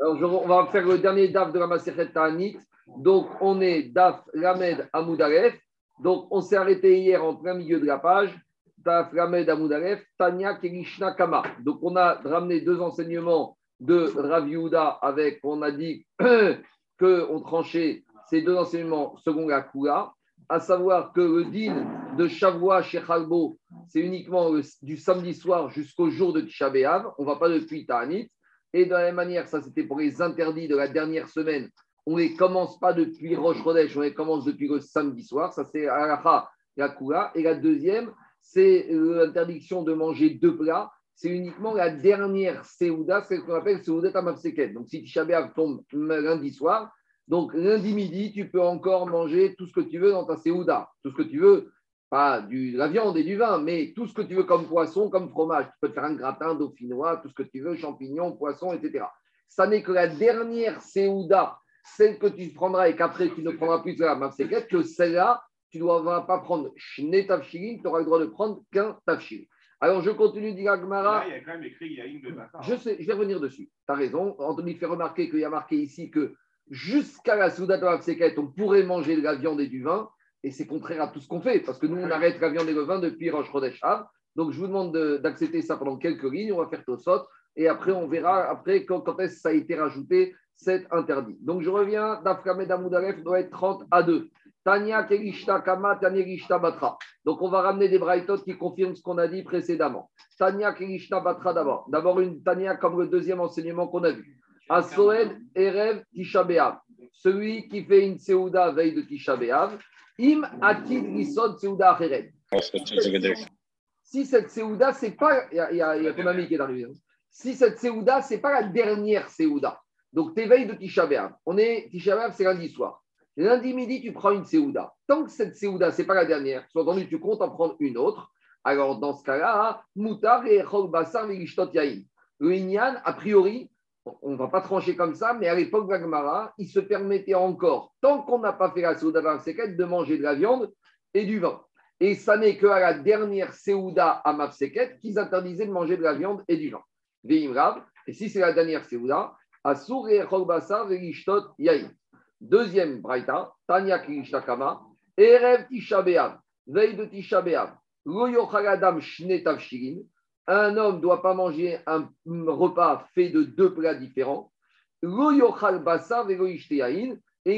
On va faire le dernier DAF de la Maseret Ta'anit. Donc, on est DAF Lamed Amoudaref. Donc, on s'est arrêté hier en plein milieu de la page. DAF Lamed Amoudaref, Tanya Kerishna Kama. Donc, on a ramené deux enseignements de Rav Yehuda avec, on a dit qu'on tranchait ces deux enseignements selon la Kula, à savoir que le din de Shavua chez c'est uniquement du samedi soir jusqu'au jour de Tisha B'Av. On ne va pas depuis Ta'anit. Et de la même manière, ça c'était pour les interdits de la dernière semaine. On ne les commence pas depuis Rosh Chodesh, on les commence depuis le samedi soir. Ça c'est Aracha, la Kula. Et la deuxième, c'est l'interdiction de manger deux plats. C'est uniquement la dernière Seouda, c'est ce qu'on appelle Seouda Tamapseket. Donc si Tisha B'Av tombe lundi soir, donc lundi midi, tu peux encore manger tout ce que tu veux dans ta Seouda. Tout ce que tu veux pas du, de la viande et du vin, mais tout ce que tu veux comme poisson, comme fromage. Tu peux te faire un gratin dauphinois, tout ce que tu veux, champignons, poissons, etc. Ça n'est que la dernière Seouda, celle que tu prendras et qu'après tu ne prendras plus de la mafseket, que celle-là, tu ne dois pas prendre shne tafshilin, tu auras le droit de prendre qu'un tafshil. Alors je continue, dit Agmara. il y a quand même écrit Yaïm de Bakar. Je sais, je vais revenir dessus. Tu as raison. Anthony fait remarquer qu'il y a marqué ici que jusqu'à la Souda de la on pourrait manger de la viande et du vin. Et c'est contraire à tout ce qu'on fait, parce que nous, on arrête la viande et le vin depuis Rosh Chodesh Donc, je vous demande d'accepter ça pendant quelques lignes. On va faire Tosot. Et après, on verra après quand, est-ce que ça a été rajouté, cet interdit. Donc, je reviens. Dafkamed Amoudalef doit être 30 à 2. Tanya Kerishta Kama, Tanya Kerishta Batra. Donc, on va ramener des braïtotes qui confirment ce qu'on a dit précédemment. Tanya Kerishta Batra d'abord. D'abord, une Tanya comme le deuxième enseignement qu'on a vu. Asoed Erev Tisha Celui qui fait une Seouda veille de Tisha Im atid. Si cette seuda, c'est pas. Il y, a ton ami qui est arrivé. Hein. Si cette c'est pas la dernière seuda. Donc, t'éveilles de Tisha. On est Tisha c'est lundi soir. Lundi midi, tu prends une seuda. Tant que cette seuda, c'est pas la dernière, soit entendu, tu comptes en prendre une autre. Alors, dans ce cas-là, Moutar et Chol Basar Yain. Le Inyan, a priori, on ne va pas trancher comme ça, mais à l'époque d'Agmara, il se permettait encore, tant qu'on n'a pas fait la Seouda Mafseket, de manger de la viande et du vin. Et ça n'est qu'à la dernière Seouda à Mafseket qu'ils interdisaient de manger de la viande et du vin. Et si c'est la dernière Seouda, Asur et Velishtot Yaï. Deuxième Braïta, Tanya Kirishtakama, Erev Tisha veille de Tisha B'Av, Lo Yochaladam Shnetav Shirin, un homme ne doit pas manger un repas fait de deux plats différents. et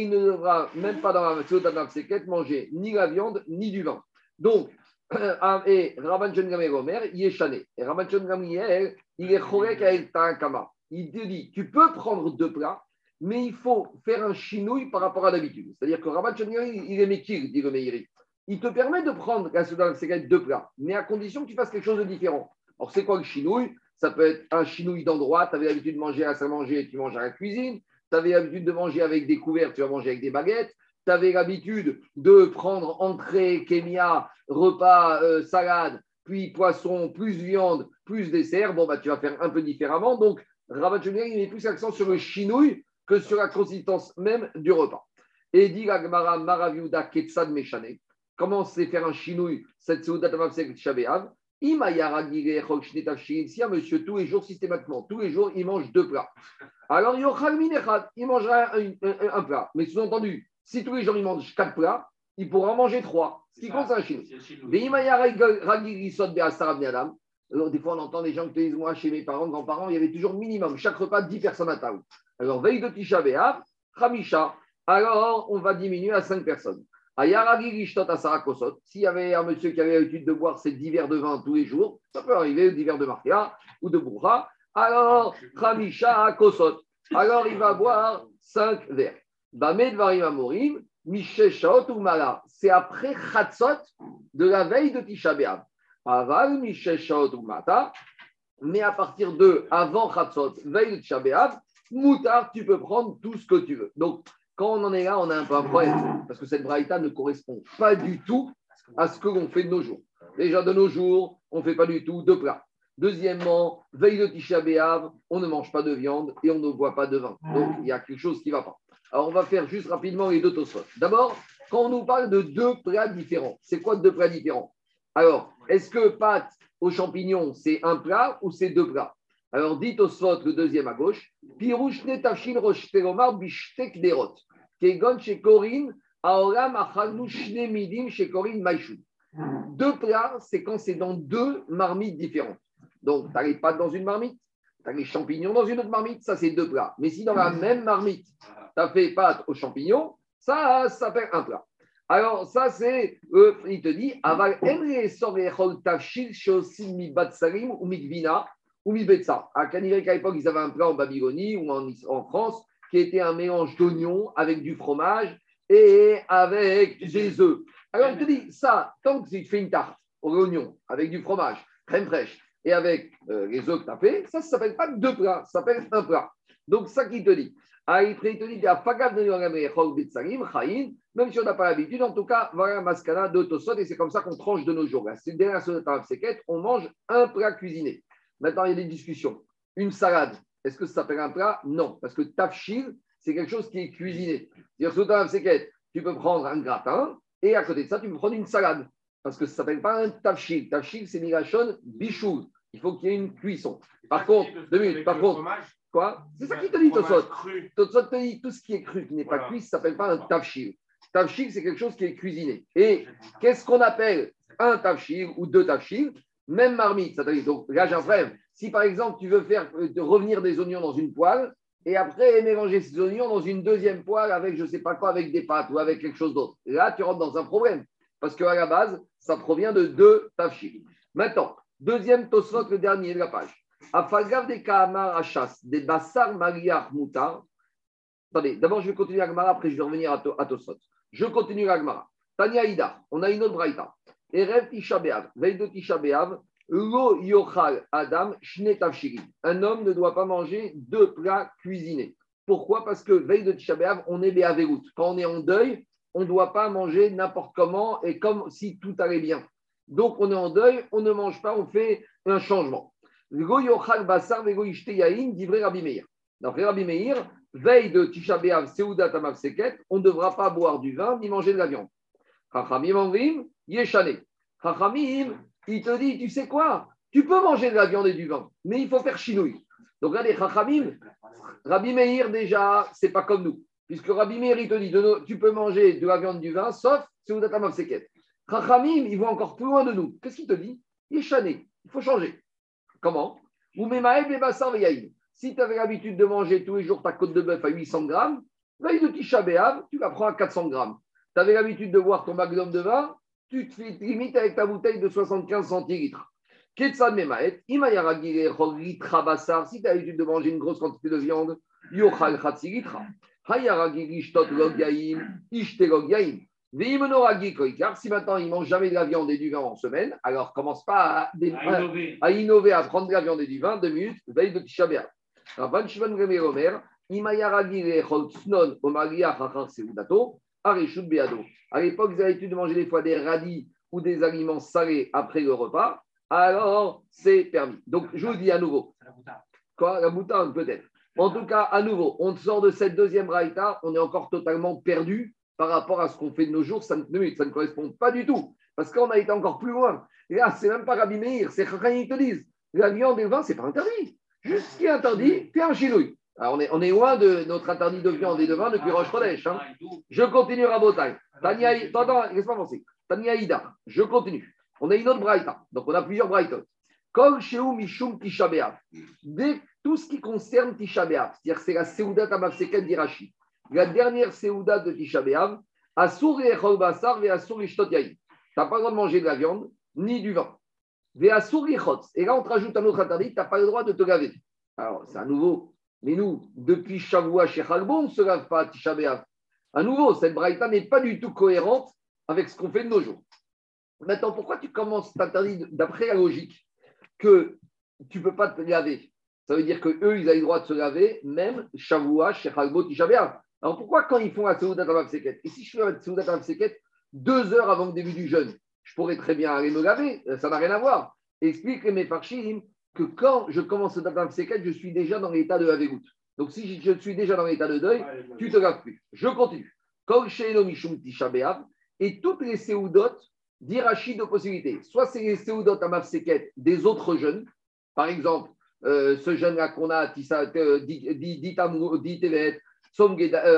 il ne devra même pas dans la seket manger ni la viande ni du vin. Donc, et Rabban Gamel Omer, il est chané. Et Rabban Gamel, il est chorek avec kama. Il te dit, tu peux prendre deux plats, mais il faut faire un chinouille par rapport à d'habitude. C'est-à-dire que Rabban Gamel, il est mékir, dit le. Il te permet de prendre la Soudan deux plats, mais à condition que tu fasses quelque chose de différent. Alors, c'est quoi le chinouille? Ça peut être un chinouille d'endroit. Tu avais l'habitude de manger à salle manger, tu manges à la cuisine. Tu avais l'habitude de manger avec des couverts, tu vas manger avec des baguettes. Tu avais l'habitude de prendre entrée, kémia, repas, euh, salade, puis poisson, plus viande, plus dessert. Bon, bah, tu vas faire un peu différemment. Donc, Rabat il met plus l'accent sur le chinouille que sur la consistance même du repas. Et dit la Gemara Maraviuda Ketsad Meshane. Comment c'est faire un chinouille cette Seudat Shabeav? Si un monsieur, tous les jours, systématiquement, tous les jours, il mange deux plats. Alors, il mangera un, plat. Mais sous-entendu, si tous les jours, il mange quatre plats, il pourra en manger trois. Ce qui compte, c'est un chinois. Alors, des fois, on entend des gens qui disent Moi, chez mes parents, grands-parents, il y avait toujours minimum, chaque repas, 10 personnes à table. Alors, veille de Tisha B'Av, Khamisha, alors on va diminuer à 5 personnes. S'il y avait un monsieur qui avait l'habitude de boire ses divers de vin tous les jours, ça peut arriver, divers de Martia ou de Bourra, alors Khamisha Kosot. Alors il va boire 5 verres. Bamed Varim Amorim, Misheshot ou Mala. C'est après Khatsot de la veille de Tisha B'Av. Aval Misheshot ou Mata. Mais à partir de avant Khatsot, veille de Tisha B'Av, Moutar, tu peux prendre tout ce que tu veux. Donc, quand on en est là, on a un peu un parce que cette braïta ne correspond pas du tout à ce que l'on fait de nos jours. Déjà, de nos jours, on ne fait pas du tout de plats. Deuxièmement, veille de Tisha B'Av, on ne mange pas de viande et on ne boit pas de vin. Donc, il y a quelque chose qui ne va pas. Alors, on va faire juste rapidement les deux tosfot. D'abord, quand on nous parle de deux plats différents, c'est quoi deux plats différents? Alors, est-ce que pâte aux champignons, c'est un plat ou c'est deux plats? Alors, dit Tosfot, le deuxième à gauche, Pirouchne Tafshin Roshteromar Bishtek Derot. Kegon chez Corinne, Aolam Achalnu Shne Midim chez Corinne Maïchou. Deux plats, c'est quand c'est dans deux marmites différentes. Donc, tu n'arrives pas dans une marmite, tu as les champignons dans une autre marmite, ça c'est deux plats. Mais si dans la même marmite, tu as fait pâte aux champignons, ça, ça fait un plat. Alors, ça, c'est, euh, il te dit, aval mi batsarim ou mikvina ou mi betsa. À qu'à l'époque, ils avaient un plat en Babylonie ou en, France qui était un mélange d'oignons avec du fromage et avec des œufs. Alors, il te dit, ça, tant que tu fais une tarte aux oignons avec du fromage, crème fraîche et avec euh, les œufs que tu as fait, ça, ne s'appelle pas deux plats, ça s'appelle un plat. Donc, ça qu'il te dit. Après, il te dit, même si on n'a pas l'habitude, en tout cas, voilà mascana de et c'est comme ça qu'on tranche de nos jours. C'est derrière ce on mange un plat cuisiné. Maintenant, il y a des discussions. Une salade, est-ce que ça s'appelle un plat? Non, parce que tafshil, c'est quelque chose qui est cuisiné. C'est-à-dire, sur le tu peux prendre un gratin, et à côté de ça, tu peux prendre une salade. Parce que ça ne s'appelle pas un tafshil. Tafshil, c'est migration bichou. Il faut qu'il y ait une cuisson. Par contre, deux minutes, par contre, quoi? C'est ça qui te dit, Tosot. Tosot te dit tout ce qui est cru, qui n'est pas cuit, ça ne s'appelle pas un tafshil. Tafshil, c'est quelque chose qui est cuisiné. Et qu'est-ce qu'on appelle un tafshil ou deux tafshil? Même marmite. Donc là, j'ai un. Si par exemple, tu veux faire euh, revenir des oignons dans une poêle, et après mélanger ces oignons dans une deuxième poêle avec je ne sais pas quoi, avec des pâtes ou avec quelque chose d'autre. Là, tu rentres dans un problème. Parce qu'à la base, ça provient de deux tafshil. Maintenant, deuxième tosot, le dernier de la page. Afagav des kahamar achas, des bassar mariar moutar. Attendez, d'abord, je vais continuer Agmara, après je vais revenir à, Tosot. Je continue l'Agmara. Tania Ida, on a une autre braïta. Erev veille de Lo Yochal Adam Un homme ne doit pas manger deux plats cuisinés. Pourquoi? Parce que veille de Tisha on est Béavérout. Quand on est en deuil, on ne doit pas manger n'importe comment et comme si tout allait bien. Donc on est en deuil, on ne mange pas, on fait un changement. Lo Yochal Basar Vego Yain, divrei Rabbi Meir. D'après Rabbi Meir, veille de Tisha B'Av, Seudat Seket, on ne devra pas boire du vin ni manger de la viande. Chachamim Amrim, Yeshane. Chachamim, il te dit, tu sais quoi? Tu peux manger de la viande et du vin, mais il faut faire chinouille. Donc regardez, Chachamim, Rabbi Meir déjà, c'est pas comme nous. Puisque Rabbi Meir, il te dit, tu peux manger de la viande et du vin, sauf Seudat Tamav Seket. Chachamim, il va encore plus loin de nous. Qu'est-ce qu'il te dit? Yeshane, il faut changer. Comment? Ou et si tu avais l'habitude de manger tous les jours ta côte de bœuf à 800 grammes, veille de Tisha tu la prends à 400 grammes. Tu avais l'habitude de boire ton magnum de vin, tu te fais limite avec ta bouteille de 75 centilitres. Ketsan Memaet, Imayaragire Litra Bassar, si tu as l'habitude de manger une grosse quantité de viande, Yochal Litra. Hayaragiri Shtot Logyaim, Ishte Logyaim. Car si maintenant il ne mange jamais de la viande et du vin en semaine, alors commence pas à, à, innover. à prendre de la viande et du vin deux minutes, veille de Tisha B'Av. À l'époque, ils avaient l'habitude de manger des fois des radis ou des aliments salés après le repas. Alors, c'est permis. Donc, je vous dis à nouveau. Quoi La boutade, peut-être. En tout cas, à nouveau, on sort de cette deuxième raïta, on est encore totalement perdu par rapport à ce qu'on fait de nos jours. Ça ne, ça ne correspond pas du tout. Parce qu'on a été encore plus loin. Et là, c'est même pas Rabbi Meir, c'est rien ils te disent. La viande et le vin, c'est pas interdit. Juste ce qui est interdit, fais un chinouille. Alors on est, on est loin de notre interdit de viande et de vin depuis Roche Chodesh. Hein. Je continue à Botaï. Tania, attends, laisse-moi penser. Tania Ida, je continue. On a une autre braïta. Donc on a plusieurs braïtas. Kol Sheu Mishum Tisha Dès tout ce qui concerne Tisha c'est-à-dire c'est la Seuda Tamafseket d'Irachi. La dernière Seuda de Tisha B'Av, Asur et Basar et Asur Tu n'as pas le droit de manger de la viande ni du vin. Et là, on te rajoute un autre interdit, tu n'as pas le droit de te laver. Alors, c'est à nouveau. Mais nous, depuis Shavua chez Khalbon, on ne se lave pas à Tisha À nouveau, cette braïta n'est pas du tout cohérente avec ce qu'on fait de nos jours. Maintenant, pourquoi tu commences t'interdire d'après la logique que tu ne peux pas te laver? Ça veut dire qu'eux, ils ont le droit de se laver, même Shavua, chez Khalbon, Tisha Alors pourquoi quand ils font la Seudat Seket? Et si je fais la Seudat deux heures avant le début du jeûne, je pourrais très bien aller me laver, ça n'a rien à voir. Explique mes parchim que quand je commence à taper séquette, je suis déjà dans l'état de Havegout. Donc si je suis déjà dans l'état de deuil, tu ne te laves plus. Je continue. Et toutes les séoudotes d'Irachi de possibilités. Soit c'est les séoudotes à Mafseket des autres jeunes. Par exemple, euh, ce jeune-là qu'on a, euh, dit Tevet,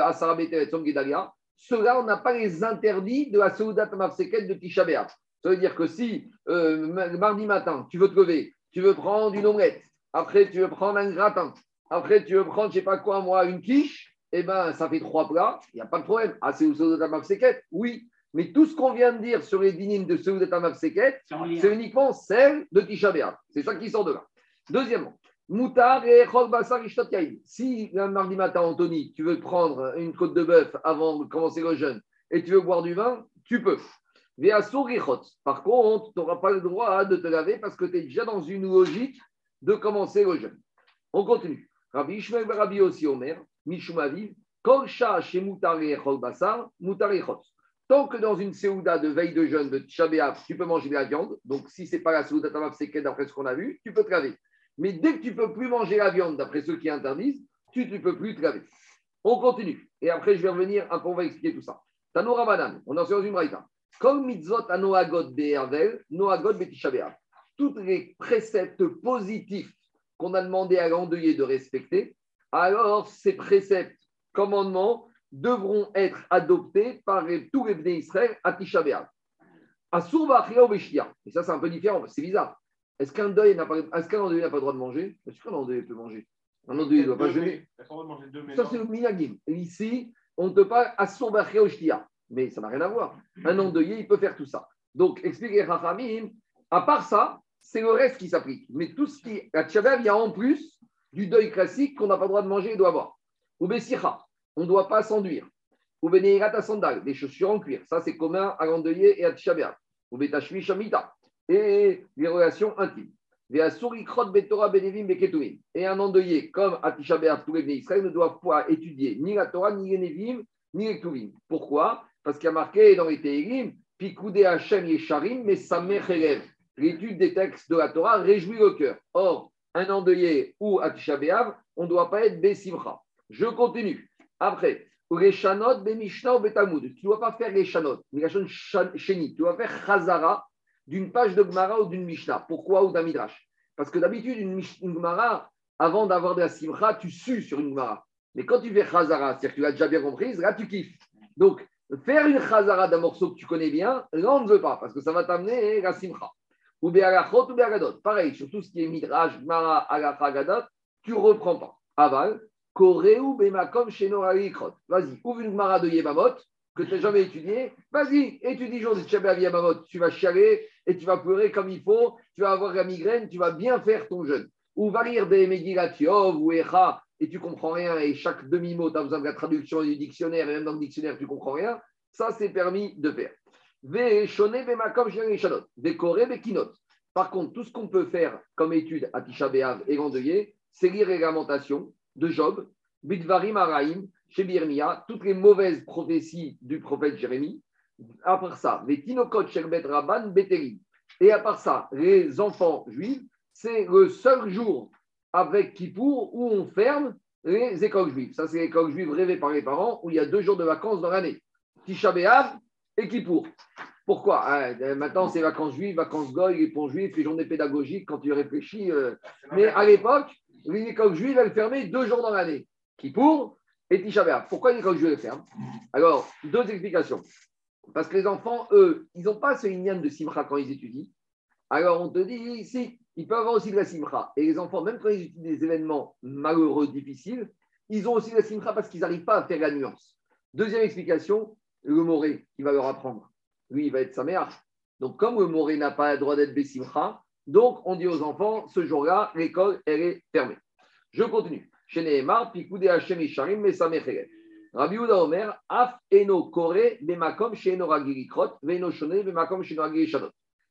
Asara Betevet, Som Gedalia, ceux-là, on n'a pas les interdits de la Seudat Mafseket de Tisha. Ça veut dire que si mardi matin, tu veux te lever, tu veux prendre une omelette, après tu veux prendre un gratin, après tu veux prendre, je ne sais pas quoi, moi, une quiche, eh bien, ça fait trois plats, il n'y a pas de problème. Ah, c'est Mafseket Oui. Mais tout ce qu'on vient de dire sur les dynimes de Seudat Mafseket, c'est uniquement celle de Tisha. C'est ça qui sort de là. Deuxièmement, Moutar et Si un mardi matin, Anthony, tu veux prendre une côte de bœuf avant de commencer le jeûne et tu veux boire du vin, tu peux. Par contre, tu n'auras pas le droit de te laver parce que tu es déjà dans une logique de commencer le jeûne. On continue. Rabbi Ishmael Rabbi aussi Omer, Mishumaviv, Kolcha chez Moutar et Basar, Tant que dans une séouda de veille de jeûne de Tchabéaf, tu peux manger de la viande, donc si ce n'est pas la séouda Tamaf, c'est d'après ce qu'on a vu, tu peux te laver. Mais dès que tu ne peux plus manger la viande, d'après ceux qui interdisent, tu ne peux plus te laver. On continue. Et après, je vais revenir peu, on va expliquer tout ça. Tanoura Ramadan, on est sur une braïta. Comme mitzvot à Noagot Be'ervel, Noagot Betishabéa. Tous les préceptes positifs qu'on a demandé à l'endeuillé de respecter, alors ces préceptes, commandements, devront être adoptés par tous les Bnei Israël à Tisha B'Av. Et ça, c'est un peu différent, c'est bizarre. Est-ce qu'un deuil n'a pas, est-ce qu'un endeuillé n'a pas le droit de manger Est-ce qu'un endeuillé peut manger Un endeuillé ne doit pas jeûner. Ça, c'est le minagim. Ici, on ne peut pas assourbacher au Mais ça n'a rien à voir. Un endeuillé, il peut faire tout ça. Donc, expliquez Rachamim, à part ça, c'est le reste qui s'applique. Mais tout ce qui. La tchabav, il y a en plus du deuil classique qu'on n'a pas le droit de manger et doit avoir. Ou Bessicha, on ne doit pas s'enduire. Ou à sandal, des chaussures en cuir. Ça, c'est commun à l'endeuillé et à tchabav. Ou Betashmi Shamita et les relations intimes. Et un endeuillé comme Atisha tous les Israël ne doivent pas étudier ni la Torah, ni les Nevim, ni les. Pourquoi? Parce qu'il y a marqué dans les Tehilim, Pikoudé Hashem Yesharim, mais L'étude des textes de la Torah réjouit le cœur. Or, un endeuillé ou Atisha on ne doit pas être Besimcha. Je continue. Après, les Mishnah ou Betalmud. Tu ne dois pas faire les Tu dois faire Chazara d'une page de Gemara ou d'une Mishnah. Pourquoi ou d'un Midrash? Parce que d'habitude, une, une Gemara, avant d'avoir de la tu sues sur une Gemara. Mais quand tu fais Chazara, c'est-à-dire que tu l'as déjà bien comprise, là tu kiffes. Donc, faire une Chazara d'un morceau que tu connais bien, là on ne veut pas, parce que ça va t'amener la Simcha. Ou Be'alachot ou Be'agadot. Pareil, sur tout ce qui est Midrash, Gemara, Alacha, Gadot, tu reprends pas. Aval, Koreu, Bemakom, Shenoralikot. Vas-y, ouvre une Gemara de Yebamot, que tu n'as jamais étudié, vas-y, étudie de Tchabé Yamamot. Tu vas chialer et tu vas pleurer comme il faut, tu vas avoir la migraine, tu vas bien faire ton jeûne. Ou va lire des Megillat ou Echa et tu comprends rien et chaque demi-mot, tu as besoin de la traduction du dictionnaire et même dans le dictionnaire, tu comprends rien. Ça, c'est permis de faire. Par contre, tout ce qu'on peut faire comme étude à Tisha et Gandeuillet, c'est lire de Job, Bidvarim Araim, chez Birmia, toutes les mauvaises prophéties du prophète Jérémie. À part ça, les Tinokot Sherbet Rabban Beteri. Et à part ça, les enfants juifs, c'est le seul jour avec Kippour où on ferme les écoles juives. Ça, c'est l'école juive rêvée par les parents où il y a deux jours de vacances dans l'année. Tisha B'Av et Kippour. Pourquoi? Hein, Maintenant, c'est vacances juives, vacances goy, les ponts juifs, les journées pédagogiques quand tu réfléchis. Euh. Mais à l'époque, l'école juive, elle fermait deux jours dans l'année. Kippour et Tisha Pourquoi il je le faire Alors, deux explications. Parce que les enfants, eux, ils n'ont pas ce ignan de simcha quand ils étudient. Alors, on te dit, si, ils peuvent avoir aussi de la simcha. Et les enfants, même quand ils étudient des événements malheureux, difficiles, ils ont aussi de la simcha parce qu'ils n'arrivent pas à faire la nuance. Deuxième explication, le moré qui va leur apprendre. Lui, il va être sa mère. Donc, comme le moré n'a pas le droit d'être simcha, donc on dit aux enfants, ce jour-là, l'école, elle est fermée. Je continue. Pikoudé Hashem Isharim. Rabbi Uda Omer, Af Eno Kore, Shone, Bemakom.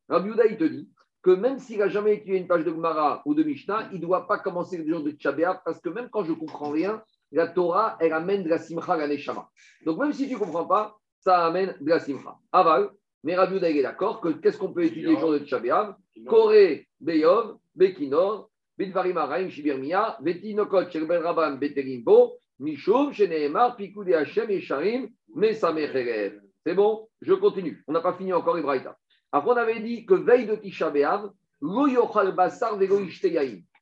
Rabbi Uda, il te dit que même s'il n'a jamais étudié une page de Gemara ou de Mishnah, il ne doit pas commencer le jour de Tchabéa parce que même quand je ne comprends rien, la Torah, elle amène de la Simcha, la Neshama. Donc même si tu ne comprends pas, ça amène de la Simcha. Aval, mais Rabbi est d'accord que qu'est-ce qu'on peut étudier le jour de Tchabéa Koré, Beyov, Bekinor, Bidvarim Araim Shibirmia, Vetinokot Sherbel Rabban Beterimbo, Mishum, Sheneemar, Pikoudé Hashem, Esharim, Mesamecheret. C'est bon, je continue. On n'a pas fini encore Ibrahita. Après, on avait dit que veille de Tisha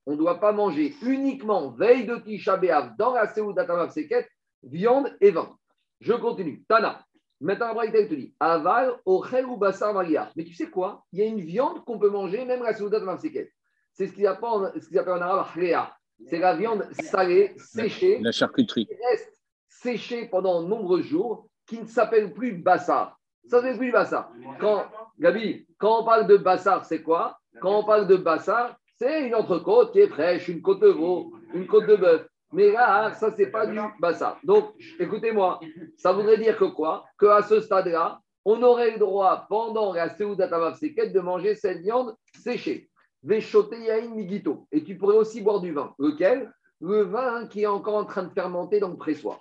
on ne doit pas manger uniquement veille de Tisha B'Av dans la Seouda Tamav Seket, viande et vin. Je continue. Tana. Maintenant, te dit Aval, Ochel ou Bassar Maria. Mais tu sais quoi? Il y a une viande qu'on peut manger même la Seouda Tamav Seket. C'est ce qu'ils appellent, en arabe Khrea. C'est la viande salée, séchée. La charcuterie. Qui reste séchée pendant de nombreux jours, qui ne s'appelle plus Bassar. Ça ne plus Bassar. Quand, Gabi, quand on parle de Bassar, c'est quoi? Quand on parle de Bassar, c'est une entrecôte qui est fraîche, une côte de veau, une côte de bœuf. Mais là, ça, c'est pas du bassa. Donc, écoutez-moi, ça voudrait dire que quoi? Qu'à ce stade-là, on aurait le droit, pendant la Seouda de manger cette viande séchée. Yain Migito. Et tu pourrais aussi boire du vin. Lequel? Le vin qui est encore en train de fermenter dans le pressoir.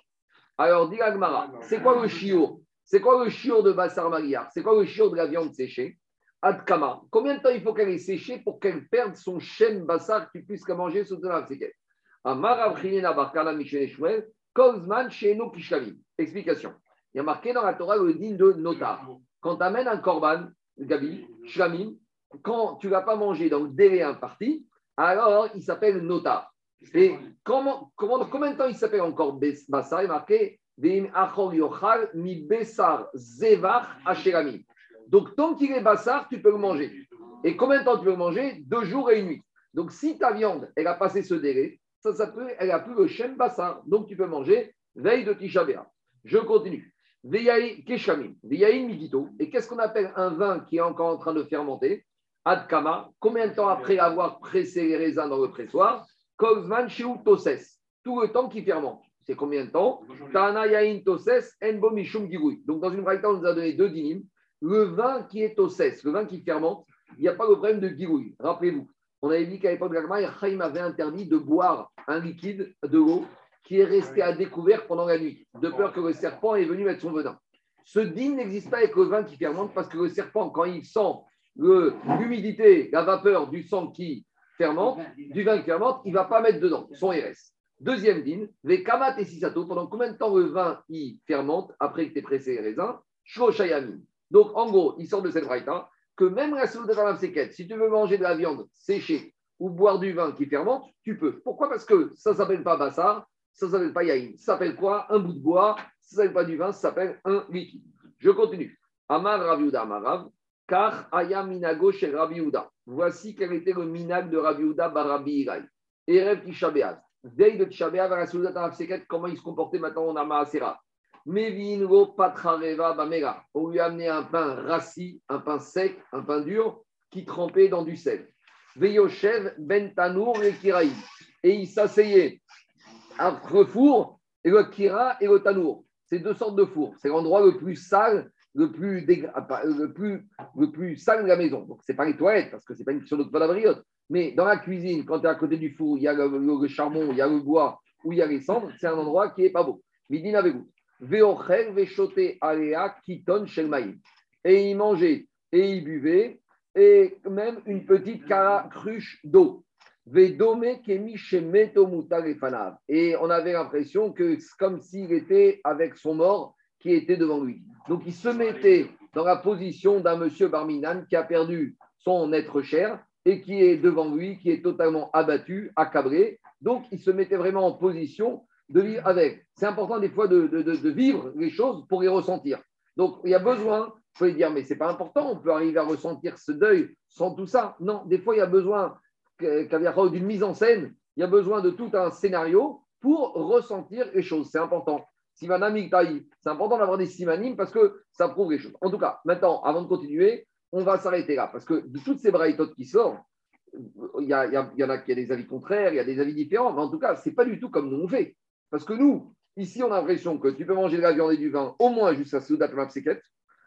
Alors, dit c'est quoi le chiour C'est quoi le chiour de Bassar Maria? C'est quoi le chiour de la viande séchée? Adkama. Combien de temps il faut qu'elle ait séché pour qu'elle perde son chêne bassar qui puisse la manger sous la Explication. Il y a marqué dans la Torah le digne de notar. Quand tu amènes un korban, Gabi, shlamim, quand tu ne vas pas manger dans le délai imparti, alors il s'appelle notar. Et combien de temps il s'appelle encore bassar? Il est marqué donc, tant qu'il est bassard, tu peux le manger. Et combien de temps tu peux le manger? Deux jours et une nuit. Donc, si ta viande, elle a passé ce délai, ça s'appelle, elle a plus le chêne bassard. Donc, tu peux manger veille de Tisha Je continue. Et qu'est-ce qu'on appelle un vin qui est encore en train de fermenter? Adkama. Combien de temps après avoir pressé les raisins dans le pressoir? Kozman. Tout le temps qui fermente. C'est combien de temps Tana yain toses enbo mishum Donc, dans une braïta, on nous a donné deux dynimes. Le vin qui est au cesse, le vin qui fermente, il n'y a pas le problème de girouille. Rappelez-vous, on avait dit qu'à l'époque de la Chaim avait interdit de boire un liquide de l'eau qui est resté à découvert pendant la nuit, de peur que le serpent est venu mettre son venin. Ce dîme n'existe pas avec le vin qui fermente parce que le serpent, quand il sent l'humidité, la vapeur du sang qui fermente, du vin qui fermente, il ne va pas mettre dedans. Son RS. Deuxième dîme, les kamat et sisato, pendant combien de temps le vin il fermente après que tu aies pressé les raisins Shoshayamin. Donc, en gros, il sort de cette braïta que même la séquette, si tu veux manger de la viande séchée ou boire du vin qui fermente, tu peux. Pourquoi? Parce que ça ne s'appelle pas bassar, ça ne s'appelle pas yaïn. Ça s'appelle quoi? Un bout de bois, ça ne s'appelle pas du vin, ça s'appelle un liquide. Je continue. Amar Raviuda Amarav, car Aya Minago chez Raviuda. Voici quel était le minag de Raviuda Barabi Irai. Erev Tishabeaz. Veille de la de comment il se comportait maintenant en Amaasera. patrareva bamega. On lui a amené un pain rassis, un pain sec, un pain dur, qui trempait dans du sel. Veyoshev ben tanour et kiraï. Et il s'asseyait entre le four et le kira et le tanour. C'est deux sortes de fours. C'est l'endroit le plus sale, le plus, le plus, le plus sale de la maison. Donc, c'est pas les toilettes, parce que c'est pas une question de palabriote. Mais dans la cuisine, quand tu es à côté du four, il y a le, charbon, il y a le bois, ou il y a les cendres, c'est un endroit qui est pas beau. Midin avec vous. Alea Kiton Et il mangeait et il buvait, et même une petite cruche d'eau. Et on avait l'impression que c'est comme s'il était avec son mort qui était devant lui. Donc il se mettait dans la position d'un monsieur Barminan qui a perdu son être cher et qui est devant lui, qui est totalement abattu, accabré. Donc il se mettait vraiment en position de vivre avec. C'est important des fois de, vivre les choses pour les ressentir. Donc, il y a besoin, il faut dire, mais ce n'est pas important, on peut arriver à ressentir ce deuil sans tout ça. Non, des fois, il y a besoin d'une mise en scène, il y a besoin de tout un scénario pour ressentir les choses. C'est important. Simanam c'est important d'avoir des simanimes parce que ça prouve les choses. En tout cas, maintenant, avant de continuer, on va s'arrêter là parce que de toutes ces braïtotes qui sortent, il y, y, en a qui ont des avis contraires, il y a des avis différents, mais en tout cas, ce n'est pas du tout comme nous on fait. Parce que nous, ici, on a l'impression que tu peux manger de la viande et du vin au moins jusqu'à Soudat Mapseket.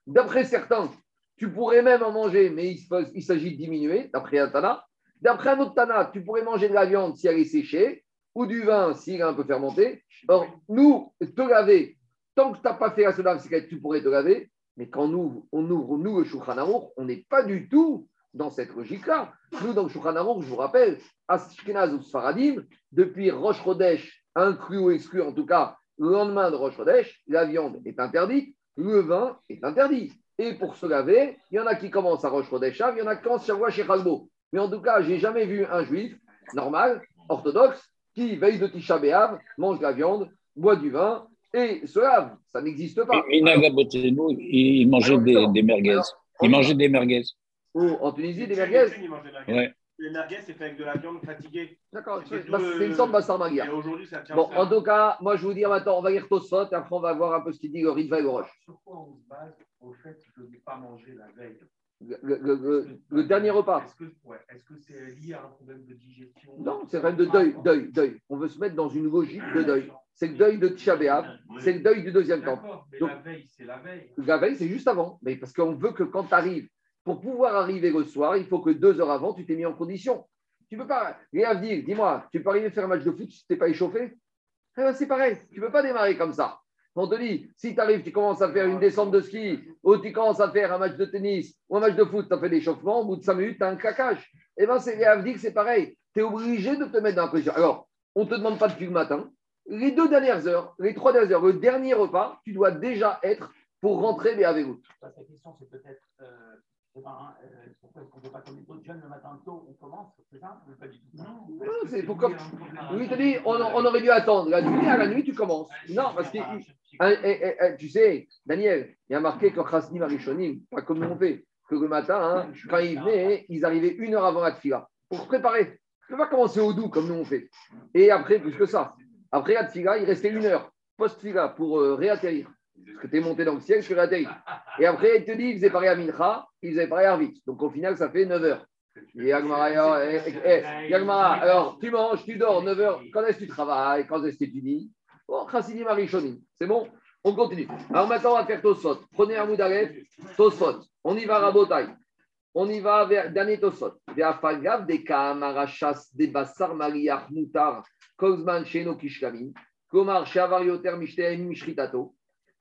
D'après certains, tu pourrais même en manger, mais il, s'agit de diminuer, d'après un Tana. D'après un autre Tana, tu pourrais manger de la viande si elle est séchée, ou du vin s'il est un peu fermenté. Or, nous, te laver, tant que tu n'as pas fait la Soudat tu pourrais te laver. Mais quand nous, on ouvre, nous, le Shulchan on n'est pas du tout dans cette logique-là. Nous, dans le Shulchan je vous rappelle, Ashkenaz ou Sfaradim, depuis Rosh Chodesh inclus ou exclu en tout cas, le lendemain de Rosh Chodesh, la viande est interdite, le vin est interdit. Et pour se laver, il y en a qui commencent à Rosh Chodesh, il y en a qui commencent à chez Chalbo. Mais en tout cas, je n'ai jamais vu un juif normal, orthodoxe, qui, veille de Tisha B'Av, mange de la viande, boit du vin et se lave. Ça n'existe pas. Minag Abotenu, il mangeait des, des merguez. Il mangeait des merguez. Ou en Tunisie, des merguez Ouais. Les merguez, c'est fait avec de la viande fatiguée. D'accord, C'est c'est une sorte de bassar Et magia. aujourd'hui, ça tient Bon, ça. en tout cas, moi je vous dis maintenant, on va lire Tosfot et après on va voir un peu ce qu'il dit le Ritva et le Roche. Sur quoi on se base au fait de ne pas manger la veille Le, le- le- le dernier repas. Est-ce que ouais, que c'est lié à un problème de digestion? Non, c'est un de deuil, deuil, deuil. On veut se mettre dans une logique de deuil. C'est le deuil de Tisha c'est le deuil du deuxième temple. Donc- la veille, c'est la veille. La veille, c'est juste avant. Mais parce qu'on veut que quand tu arrives, pour pouvoir arriver le soir, il faut que deux heures avant, tu t'es mis en condition. Tu peux pas. Léa dit, dis-moi, tu peux arriver à faire un match de foot si tu t'es pas échauffé? Eh ben, C'est pareil. Tu peux pas démarrer comme ça. On te dit, si tu arrives, tu commences à faire une descente de ski, ou tu commences à faire un match de tennis, ou un match de foot, tu as fait l'échauffement, au bout de cinq minutes, tu as un claquage. Eh bien, c'est c'est pareil. Tu es obligé de te mettre dans la position. Alors, on ne te demande pas depuis le matin. Les deux dernières heures, les trois dernières heures, le dernier repas, tu dois déjà être pour rentrer les avec vous. La question, c'est peut-être, euh, euh, pourquoi est-ce qu'on ne peut pas comme les autres jeunes le matin tôt, on commence, c'est ça ou pas du tout? Non, Non, c'est pour comme. Oui, te dis, on, on aurait dû attendre la nuit, à la nuit, tu commences. Non, parce que tu sais, Daniel, il y a marqué que Khasni Marishonim, pas comme nous on fait, que le matin, hein, quand ils venaient, ils arrivaient une heure avant la tfila pour se préparer. Tu ne peux pas commencer au doux comme nous on fait. Et après, plus que ça, après la tfila, il restait une heure post-tfila pour euh, réatterrir. Parce que tu es monté dans le ciel, tu réatterrir. Et après, il te dit, ils faisaient pareil à Mincha, ils faisaient pareil à Arvit. Donc au final, ça fait 9 heures. Et Agmara, eh, eh, eh, Yagmara, alors tu manges, tu dors 9 heures. Quand est-ce que tu travailles? Quand est-ce que tu dis Bon. C'est bon? On continue. Alors maintenant, on va faire Tosfot. Prenez un Moudalef, Tosfot. On y va, Rabotai. On y va vers dernier Tosfot. Ve'afagav de Kaamarachas de Bassar Mariach Mutar Kozman Sheno Kishkamin. Komar Shavar Yoter Mishtem Mishritato.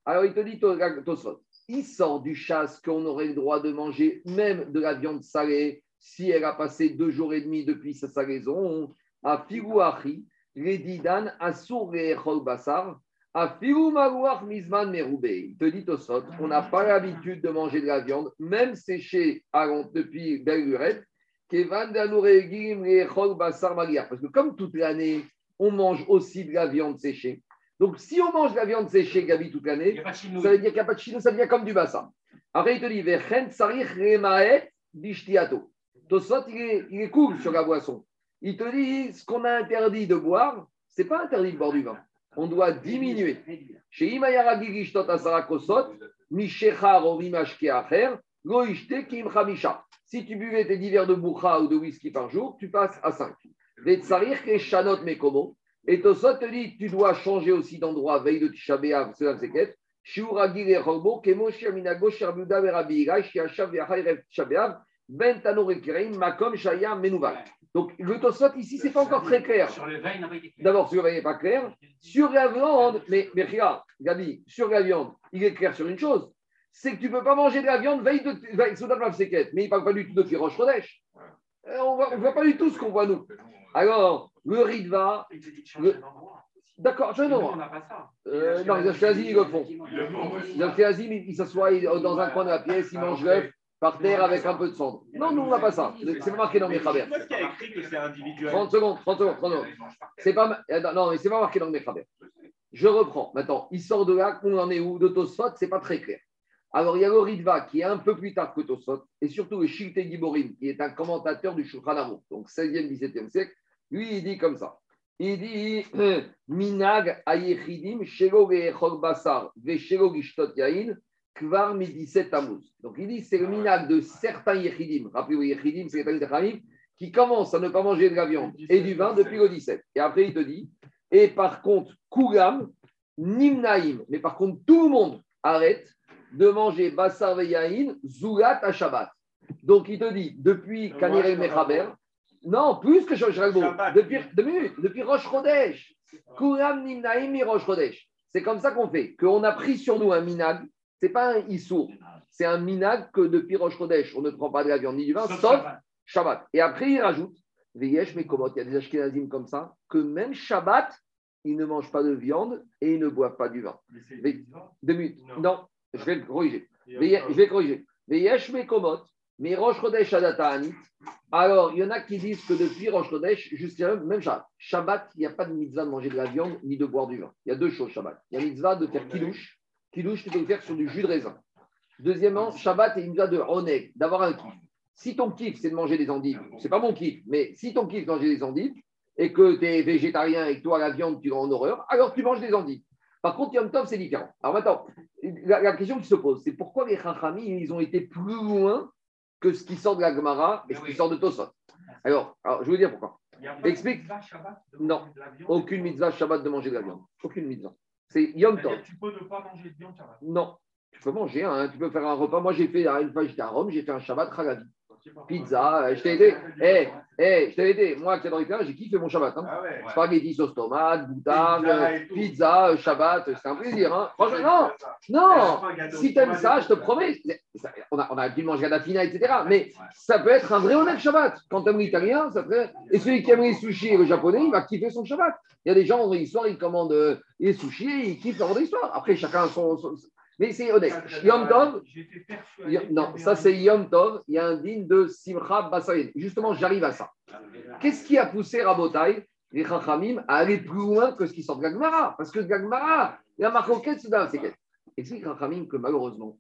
Alors il te dit Tosfot. Il sort du chasse qu'on aurait le droit de manger même de la viande salée si elle a passé deux jours et demi depuis sa salaison. À Figuachi, les Didan, Asur et Echol Bassar. À Figu Marouach Mizman Meroubé. Il te dit Tosfot, on n'a pas l'habitude de manger de la viande, même séchée à depuis belle lurette. Parce que comme toute l'année, on mange aussi de la viande séchée. Donc si on mange de la viande séchée, Gabi, toute l'année, ça veut dire qu'il n'y a pas de chino, ça devient comme du bassin. Après, il te dit, Vechen tsarich remaet bishtiato. Tosfot, il est, il est cool sur la boisson. Il te dit, ce qu'on a interdit de boire, c'est pas interdit de boire du vin. On doit diminuer. Chez Imayara Gigishtot Mishechar Kim. Si tu buvais tes 10 verres de boucha ou de whisky par jour, tu passes à 5. Et Tosot te dit, tu dois changer aussi d'endroit, veille de Tisha B'Av, c'est Menouval. Donc le Tosot ici, c'est pas encore très clair. D'abord, sur le il n'est pas clair. Sur la viande, mais, mais regarde, Gabi, sur la viande, il est clair sur une chose c'est que tu ne peux pas manger de la viande veille de veille. Mais il ne parle pas du tout de Kirosh Chodesh. Euh, On ne voit pas du tout ce qu'on voit nous. Alors, le Ritva, Le- d'accord, je non. n'a pas ça. Euh, non, les Ashkenazim, ils le font. Les Ashkenazim, ils s'assoient dans un coin de la pièce, ils mangent l'œuf par terre avec un peu de cendre. Non, nous, on n'a pas ça. C'est pas marqué dans mes travers. Pourquoi est-ce qu'il y a écrit que c'est individuel? 30 secondes, 30 secondes, 30 secondes. C'est pas, euh, non, mais c'est pas marqué dans le Mechaber. Je reprends. Maintenant, il sort de là, on en est où? De Tosfot, c'est pas très clair. Alors, il y a le Ritva qui est un peu plus tard que Tosfot, et surtout le Shilte Giborim, qui est un commentateur du Shulchan Aruch, donc 16e, 17e siècle. Lui, il dit comme ça. Il dit Minag ayechidim shelo basar ve'shelo gishtot yain kvar mi-17 tamuz. Donc, il dit c'est le minag de certains yechidim. Rappelez-vous, yechidim, c'est les qui commencent à ne pas manger de la viande et du vin depuis le 17. Et après, il te dit, et par contre, Kulam, Nimnaim, mais par contre, tout le monde arrête de manger Bassar Veyahin, Zulat à Shabbat. Donc, il te dit, depuis Euh, Kanirel moi, Mechaber, non, plus que Shabbat. depuis, deux minutes, depuis Rosh Chodesh, Kulam Nimnaim Rosh Chodesh. C'est comme ça qu'on fait, qu'on a pris sur nous un minag, c'est pas un issour, c'est un minag que depuis Rosh Chodesh, on ne prend pas de la viande ni du vin, sauf Shabbat. Et après, il rajoute, Veyesh Mekomot, il y a des Ashkenazim comme ça, que même Shabbat, ils ne mangent pas de viande et ils ne boivent pas du vin. Mais Mais-. Deux minutes. Non. Non, je vais le corriger. Je vais corriger. Veyesh Mekomot, Mais Rosh Chodesh Anit, alors il y en a qui disent que depuis Rosh Chodesh jusqu'à même Shabbat, Shabbat, il n'y a pas de mitzvah de manger de la viande ni de boire du vin. Il y a deux choses Shabbat. Il y a mitzvah de faire kidouche. Kidouche, tu peux le faire sur du jus de raisin. Deuxièmement, Shabbat est une mitzvah de honeg, d'avoir un kiff. Si ton kiff, c'est de manger des endives, c'est pas mon kiff, mais si ton kiff, c'est de manger des endives, et que tu es végétarien et que toi, la viande, tu rends en horreur, alors tu manges des endives. Par contre, Yom Tov, c'est différent. Alors maintenant, la, la question qui se pose, c'est pourquoi les Chachamim, ils ont été plus loin que ce qui sort de la Gemara et ce qui sort de Tosot. Alors, alors, je vais vous dire pourquoi. Explique. Non. Aucune mitzvah Shabbat de manger de la viande. Aucune mitzvah. C'est Yom Tov. Tu peux ne pas manger de viande Shabbat. Non. Tu peux manger, hein, tu peux faire un repas. Moi, j'ai fait, une fois, j'étais à Rome, j'ai fait un Shabbat Chalavi. Pizza, euh, je t'ai aidé. Eh, eh, je t'ai aidé. Moi, qui dans les j'ai kiffé mon Shabbat. hein. Ah ouais. Spaghetti sauce tomate, Pizza euh, Shabbat, c'est un plaisir. Hein. Franchement, non, non. Si tu aimes ça, je te promets, on a, on a dû manger à la fina, etc. Mais ça peut être un vrai honnête Shabbat. Quand tu aimes l'italien, ça peut être... Et celui qui aime les sushis et le japonais, il va kiffer son Shabbat. Il y a des gens, vendredi soir, ils commandent euh, les sushis et ils kiffent le vendredi soir. Après, chacun son. son- Mais c'est honnête. Yom Tov, non, ça c'est Yom Tov, il y a un digne de Simcha Basaïd. Justement, j'arrive à ça. Qu'est-ce qui a poussé Rabotai, les Chachamim, à aller plus loin que ce qui sort de Gagmara? Parce que Gagmara, la marcoquette, c'est séquette. Explique Chachamim que malheureusement,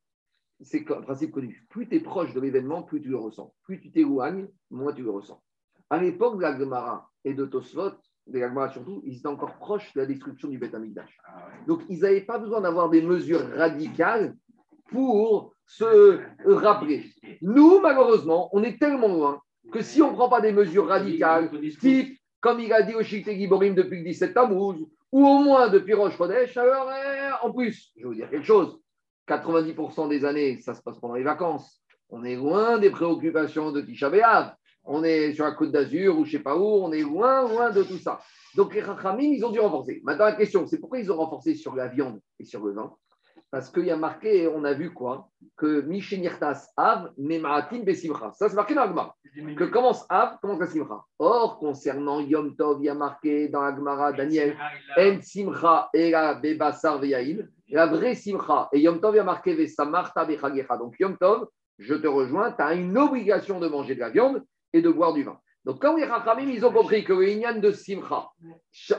c'est un principe connu. Plus tu es proche de l'événement, plus tu le ressens. Plus tu t'éloignes, moins tu le ressens. À l'époque de la Gemara et de Tosfot, des surtout, ils étaient encore proches de la destruction du Beth Amikdash. Donc, ils n'avaient pas besoin d'avoir des mesures radicales pour se rappeler. Nous, malheureusement, on est tellement loin que si on ne prend pas des mesures radicales, type, comme il a dit au Shikte Giborim depuis le 17 Tammuz, ou au moins depuis Roche Chodesh, alors eh, en plus, je vais vous dire quelque chose, 90% des années, ça se passe pendant les vacances. On est loin des préoccupations de Tisha B'Av. On est sur la côte d'Azur ou je ne sais pas où, on est loin, loin de tout ça. Donc les Rachamim, ils ont dû renforcer. Maintenant, la question, c'est pourquoi ils ont renforcé sur la viande et sur le vin? Parce qu'il y a marqué, on a vu quoi? Que Mishenirtas Av, Memaatim Besimcha. Ça, c'est marqué dans la Gemara. Que commence Av, commence la Simcha. Or, concernant Yom Tov, il y a marqué dans la Gemara, Daniel, En Simcha Ela Bebasar Veyail. La vraie Simcha. Et Yom Tov, il y a marqué Vesamarta Bechagecha. Donc Yom Tov, je te rejoins, tu as une obligation de manger de la viande et de boire du vin. Donc, quand les Rachamim, ils ont compris que le Inyan de Simcha,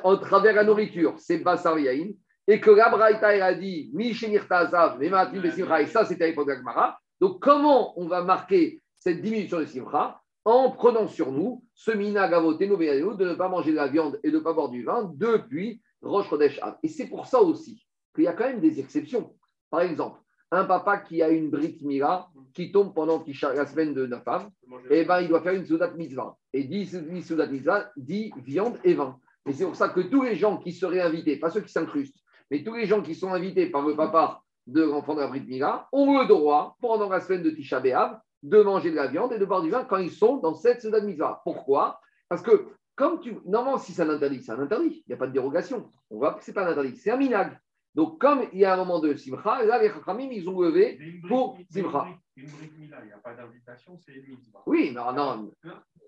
en travers la nourriture, c'est Yain, et que la Braïta, elle a dit, Mishenir Tazav, Mematim Besimcha, et ça, c'était à l'époque de Gemara. Donc, comment on va marquer cette diminution de Simcha En prenant sur nous ce minag avotenu de ne pas manger de la viande et de ne pas boire du vin depuis Rosh Chodesh. Et c'est pour ça aussi qu'il y a quand même des exceptions. Par exemple, un papa qui a une Brit Mila qui tombe pendant la semaine de femmes, eh ben, il doit faire une Soudat Mitzvah. Et dit Soudat Mitzvah dit viande et vin. Et c'est pour ça que tous les gens qui seraient invités, pas ceux qui s'incrustent, mais tous les gens qui sont invités par le papa de l'enfant de la Brit Mila, ont le droit, pendant la semaine de Tisha B'Av, de manger de la viande et de boire du vin quand ils sont dans cette Soudat Mitzvah. Pourquoi? Parce que, comme tu. Normalement, si c'est un interdit, c'est un interdit. Il n'y a pas de dérogation. On voit que ce n'est pas un interdit, c'est un minag. Donc, comme il y a un moment de Simcha, là, les Chachamim, ils ont levé pour Simcha. brique- Une brique Mila, il n'y a pas d'invitation, c'est une mitzvah. Oui, non, non.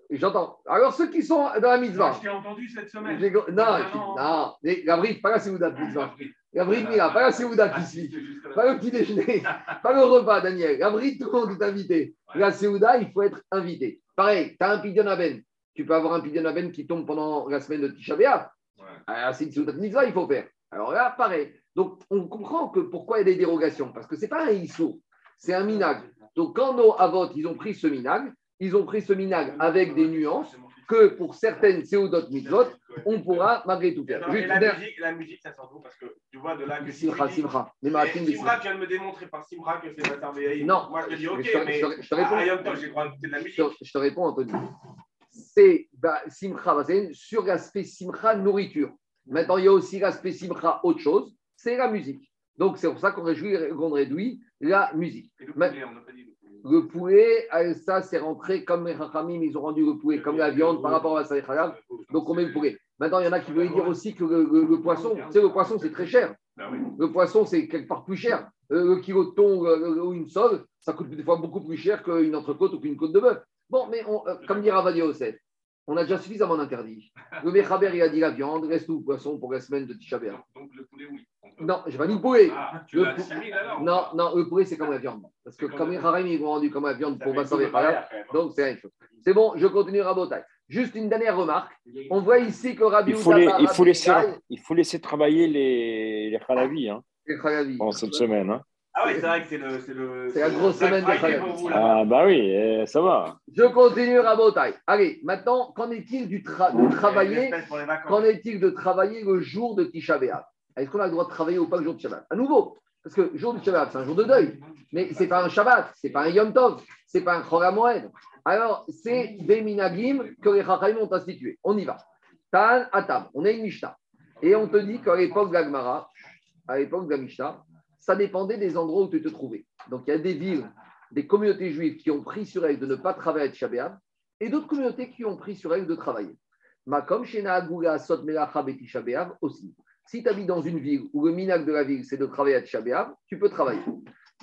J'entends. Alors, ceux qui sont dans la mitzvah. Je t'ai entendu cette semaine. j'ai- Non, non, mais la brique, pas la Séouda de mitzvah. La brique, Mila, pas la Séouda ici. Pas le petit déjeuner, pas le repas, Daniel. La brique, tout le monde est invité. La Séouda, il faut être invité. Pareil, tu as un pidyon aben. Tu peux avoir un pidyon aben qui tombe pendant la semaine de Tisha B'Av. Ah, c'est une Séouda de mitzvah, il faut faire. Alors là, pareil. Donc, on comprend que pourquoi il y a des dérogations. Parce que ce n'est pas un issour, c'est un minag. Donc, quand nos avots, ils ont pris ce minag, ils ont pris ce minag avec des nuances que pour certaines Séoudot mitzvot, on pourra malgré tout faire. Juste la musique, la musique, ça sort d'où Parce que tu vois de là que Mais team des Simcha, Simcha. tu viens de me démontrer par Simcha que c'est Beyaï. Non. Moi, je te dis ok, Je te- mais je te- réponds. j'ai de la Je musique. te, je te réponds, Anthony. C'est bah, Basen sur l'aspect Simcha nourriture. Maintenant, il y a aussi l'aspect Simcha autre chose, c'est la musique. Donc, c'est pour ça qu'on réjouit- qu'on réduit la musique. Et le poulet, on n'a pas dit le poulet. Le poulet, euh, ça, c'est rentré comme les Rachamim, ils ont rendu le poulet comme la viande par rapport à la Halal. Donc, on met le poulet. Maintenant, il y en a qui veulent dire aussi que le, le- le poisson, tu sais, le poisson, c'est très cher. Ah oui. Le poisson, c'est quelque part plus cher. Euh, le kilo de thon euh, ou une sole, ça coûte des fois beaucoup plus cher qu'une entrecôte ou qu'une côte de bœuf. Bon, mais on, comme dit Ravadi Yosef, on a déjà suffisamment d'interdits. Le Mechaber, il a dit la viande, reste tout le poisson pour la semaine de Tisha. Donc le poulet, oui. On Non, j'ai pas dit le poulet. Ah, tu Le pou- alors Non, non, le poulet, c'est comme la viande. Parce que comme les haram, ils vont rendu comme la viande pour barrière, quand même. Donc, c'est la même chose. C'est bon, je continue à Botaï. Juste une dernière remarque. On voit ici que Rabbi Il faut, les- il, laisser, il faut laisser travailler les, les Khalavi hein, Khalavi. pendant cette semaine. Hein. Ah oui, c'est vrai que c'est le. C'est le- C'est la grosse semaine de là-bas. Ah bah oui, eh, ça va. Je continue à Botaï. Allez, maintenant, qu'en est-il du tra- de travailler. Qu'en est-il de travailler le jour de Tisha B'Av? Est-ce qu'on a le droit de travailler ou pas le jour de Shabbat? À nouveau, parce que le jour de Shabbat, c'est un jour de deuil, mais ce n'est pas un Shabbat, ce n'est pas un Yom Tov, ce n'est pas un Chol Moed. Alors, c'est des minagim que les Chachamim ont institués. On y va. Tan Atam, on a une Mishnah. Et on te dit qu'à l'époque de la Gemara, à l'époque de la Mishnah, ça dépendait des endroits où tu te trouvais. Donc, il y a des villes, des communautés juives qui ont pris sur elles de ne pas travailler à Tisha B'Av, et d'autres communautés qui ont pris sur elles de travailler. Makom Sot aussi. Si tu habites dans une ville où le minag de la ville, c'est de travailler à Tisha B'Av, tu peux travailler.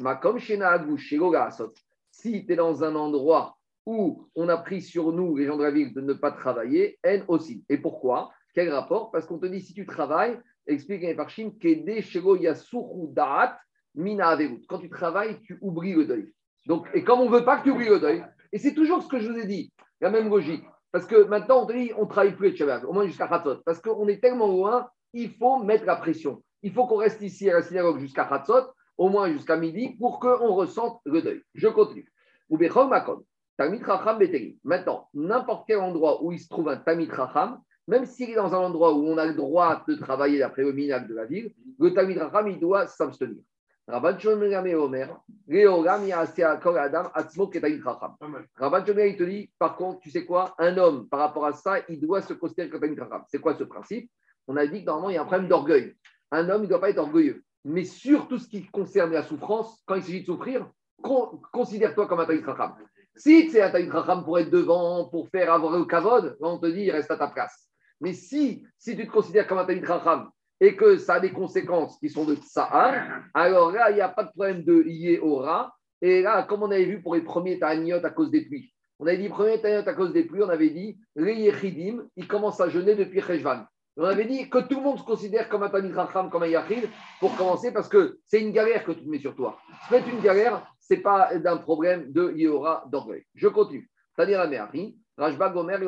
Makom Sot. Si tu es dans un endroit où on a pris sur nous, les gens de la ville, de ne pas travailler, N aussi. Et pourquoi? Quel rapport? Parce qu'on te dit, si tu travailles, explique les Parchim, Mina. Quand tu travailles, tu oublies le deuil. Donc, et comme on ne veut pas que tu oublies le deuil, et c'est toujours ce que je vous ai dit, la même logique. Parce que maintenant, on dit, on travaille plus à Shabbat, au moins jusqu'à Hatzot. Parce qu'on est tellement loin, il faut mettre la pression. Il faut qu'on reste ici à la synagogue jusqu'à Hatzot, au moins jusqu'à midi, pour qu'on ressente le deuil. Je continue. Maintenant, n'importe quel endroit où il se trouve un Tamit Racham, même s'il est dans un endroit où on a le droit de travailler d'après le minag de la ville, le Tamit Racham, il doit s'abstenir. Rabban Shlomo Gamé Omer, Léoram Yasea Kol Adam Atzmo. Rabat Shomea, il te dit, par contre, tu sais quoi Un homme, par rapport à ça, il doit se considérer comme un Chacham. C'est quoi ce principe? On a dit que normalement, il y a un problème d'orgueil. Un homme, il ne doit pas être orgueilleux. Mais sur tout ce qui concerne la souffrance, quand il s'agit de souffrir, con- considère-toi comme un Taïd Chacham. Si c'est un Taïd Chacham pour être devant, pour faire avoir le kavod, on te dit, il reste à ta place. Mais si, si tu te considères comme un Taïd Chacham et que ça a des conséquences qui sont de Tsahar, alors là, il n'y a pas de problème de Yéhora. Et là, comme on avait vu pour les premiers Ta'aniot à cause des pluies, on avait dit premier Ta'aniot à cause des pluies, on avait dit les Yechidim, ils commencent à jeûner depuis Cheshvan. On avait dit que tout le monde se considère comme un Tamid Racham, comme un Yachid, pour commencer, parce que c'est une galère que tu te mets sur toi. Se mettre une galère, ce n'est pas d'un problème de Yehora d'orgueil. Je continue. C'est-à-dire la Rajba Gomer.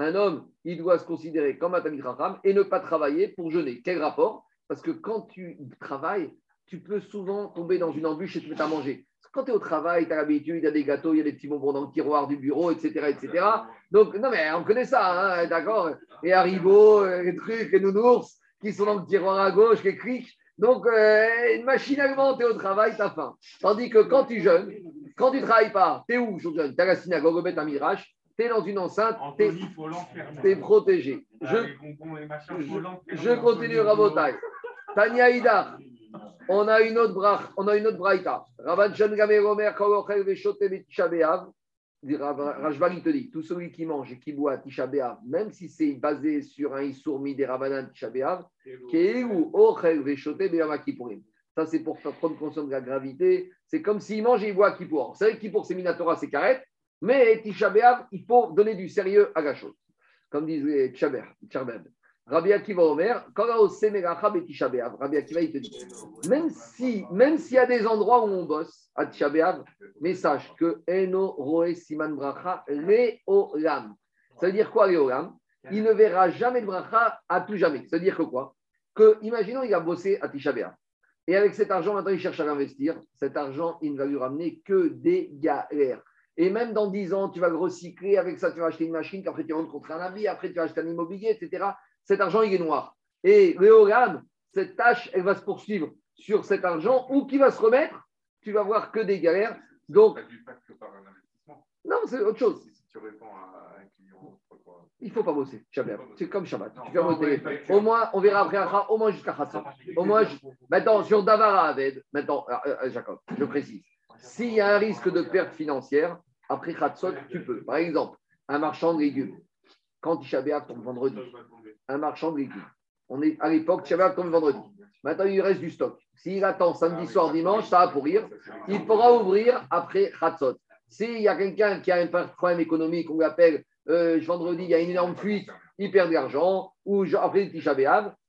Un homme, il doit se considérer comme un Tamid et ne pas travailler pour jeûner. Quel rapport? Parce que quand tu travailles, tu peux souvent tomber dans une embûche et te mettre à manger. Quand tu es au travail, tu as l'habitude, il y a des gâteaux, il y a des petits bonbons dans le tiroir du bureau, etc. etc. Donc, non, mais on connaît ça, hein, d'accord? Les haribots, euh, les trucs, les nounours qui sont dans le tiroir à gauche, les crics. Donc, euh, machinalement, tu es au travail, tu as faim. Tandis que quand tu jeûnes, quand tu ne travailles pas, tu es où, je jeûne Tu es à la synagogue, au Beth Midrash, tu es dans une enceinte, tu es, t'es protégé. Je, je, je continue, Rabotai. Tania Ida, on a une autre brach, on a une autre braïta. Rabban Shem Gamer Omer, Kolochel Veshote Betisha Be'av. Rajbal, il te dit, tout celui qui mange et qui boit Tisha B'Av, même si c'est basé sur un Issourmi des Rabbanan Tisha B'Av, Kehu Ochel Veshote Be'av Kippourim. Ça, c'est pour faire prendre conscience de la gravité. C'est comme s'il mange et il boit à Kippour. C'est vrai que Kippour, c'est Minatora, c'est carré, mais Tisha il faut donner du sérieux à la chose. Comme disait Tchaber, Tcharbeb. Rabbi Akiva Omer, quand on a Semeracha Betisha B'Av, Rabbi Akiva, il te dit, même si, même s'il y a des endroits où on bosse à Tisha mais sache que Eno Roe Siman Bracha Leolam. Ça veut dire quoi Leolam? Il ne verra jamais de bracha à tout jamais. Ça veut dire que quoi? Que, imaginons, il a bossé à Tisha. Et avec cet argent, maintenant, il cherche à l'investir. Cet argent, il ne va lui ramener que des galères. Et même dans 10 ans, tu vas le recycler. Avec ça, tu vas acheter une machine, qu'après tu vas rencontrer un ami, après tu vas acheter un immobilier, etc. Cet argent, il est noir. Et Léolam, cette tâche, elle va se poursuivre sur cet argent ou qui va se remettre. Tu vas voir que des galères. Donc, pas que par un investissement. non, c'est autre chose. Si, tu réponds à un client, Il ne faut pas bosser, Shabbat. C'est comme Shabbat. Non, tu fermes non, le téléphone. ouais, Au moins, on verra après au moins jusqu'à Khatsat. Au moins, je- Maintenant, sur Davara Aved, maintenant, euh, euh, Jacob, je précise. S'il y a un risque de perte financière, après Khatsot, tu peux. Par exemple, un marchand de légumes, quand Tisha B'Av tombe vendredi, un marchand de légumes. On est à l'époque, Tisha B'Av tombe vendredi. Maintenant, il reste du stock. S'il attend samedi soir, dimanche, ça va pourrir. Il pourra ouvrir après Khatsot. S'il y a quelqu'un qui a un problème économique, on l'appelle euh, vendredi, il y a une énorme fuite, il perd de l'argent, ou après Tisha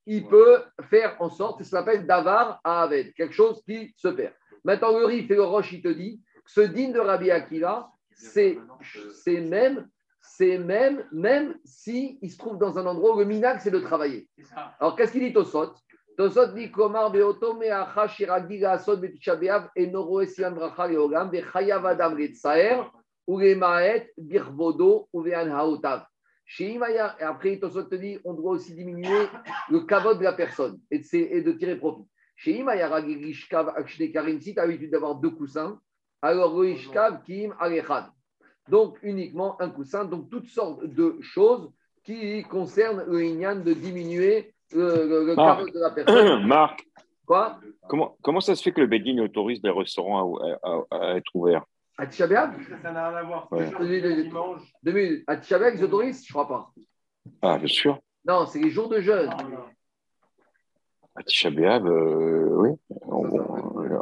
il peut faire en sorte, ça s'appelle Davar à Aved, quelque chose qui se perd. Maintenant, le Rif et le Roche, il te dit ce digne de Rabbi Akiva, c'est même, c'est même, même si il se trouve dans un endroit où le minag, c'est de travailler. Alors, qu'est-ce qu'il dit Tosot? Tosot dit Komar beoto me'acha shiragi asod betisha be'av enoro esian bracha leogam vechayav adam letzaer ulemaet birvodo uvean haotav. Sheim haya- Et après, Tosot te dit on doit aussi diminuer le kavod de la personne et de, et de tirer profit. Ragi lishkav akshne karim, si tu as l'habitude d'avoir deux coussins, alors le ishkav kim alechad. Donc, uniquement un coussin. Donc, toutes sortes de choses qui concernent le inyan de diminuer le, le, le kavod de la personne. Marc, Quoi? Comment, comment ça se fait que le Bédine autorise les restaurants à, à- à être ouverts? À Tisha B'Av Ça n'a rien à voir. Ouais. Deux minutes. À Tisha B'Av, ils autorisent Je crois pas. Ah, bien sûr. Non, c'est les jours de jeûne. À Tisha B'Av, euh, oui. On- Ça, euh,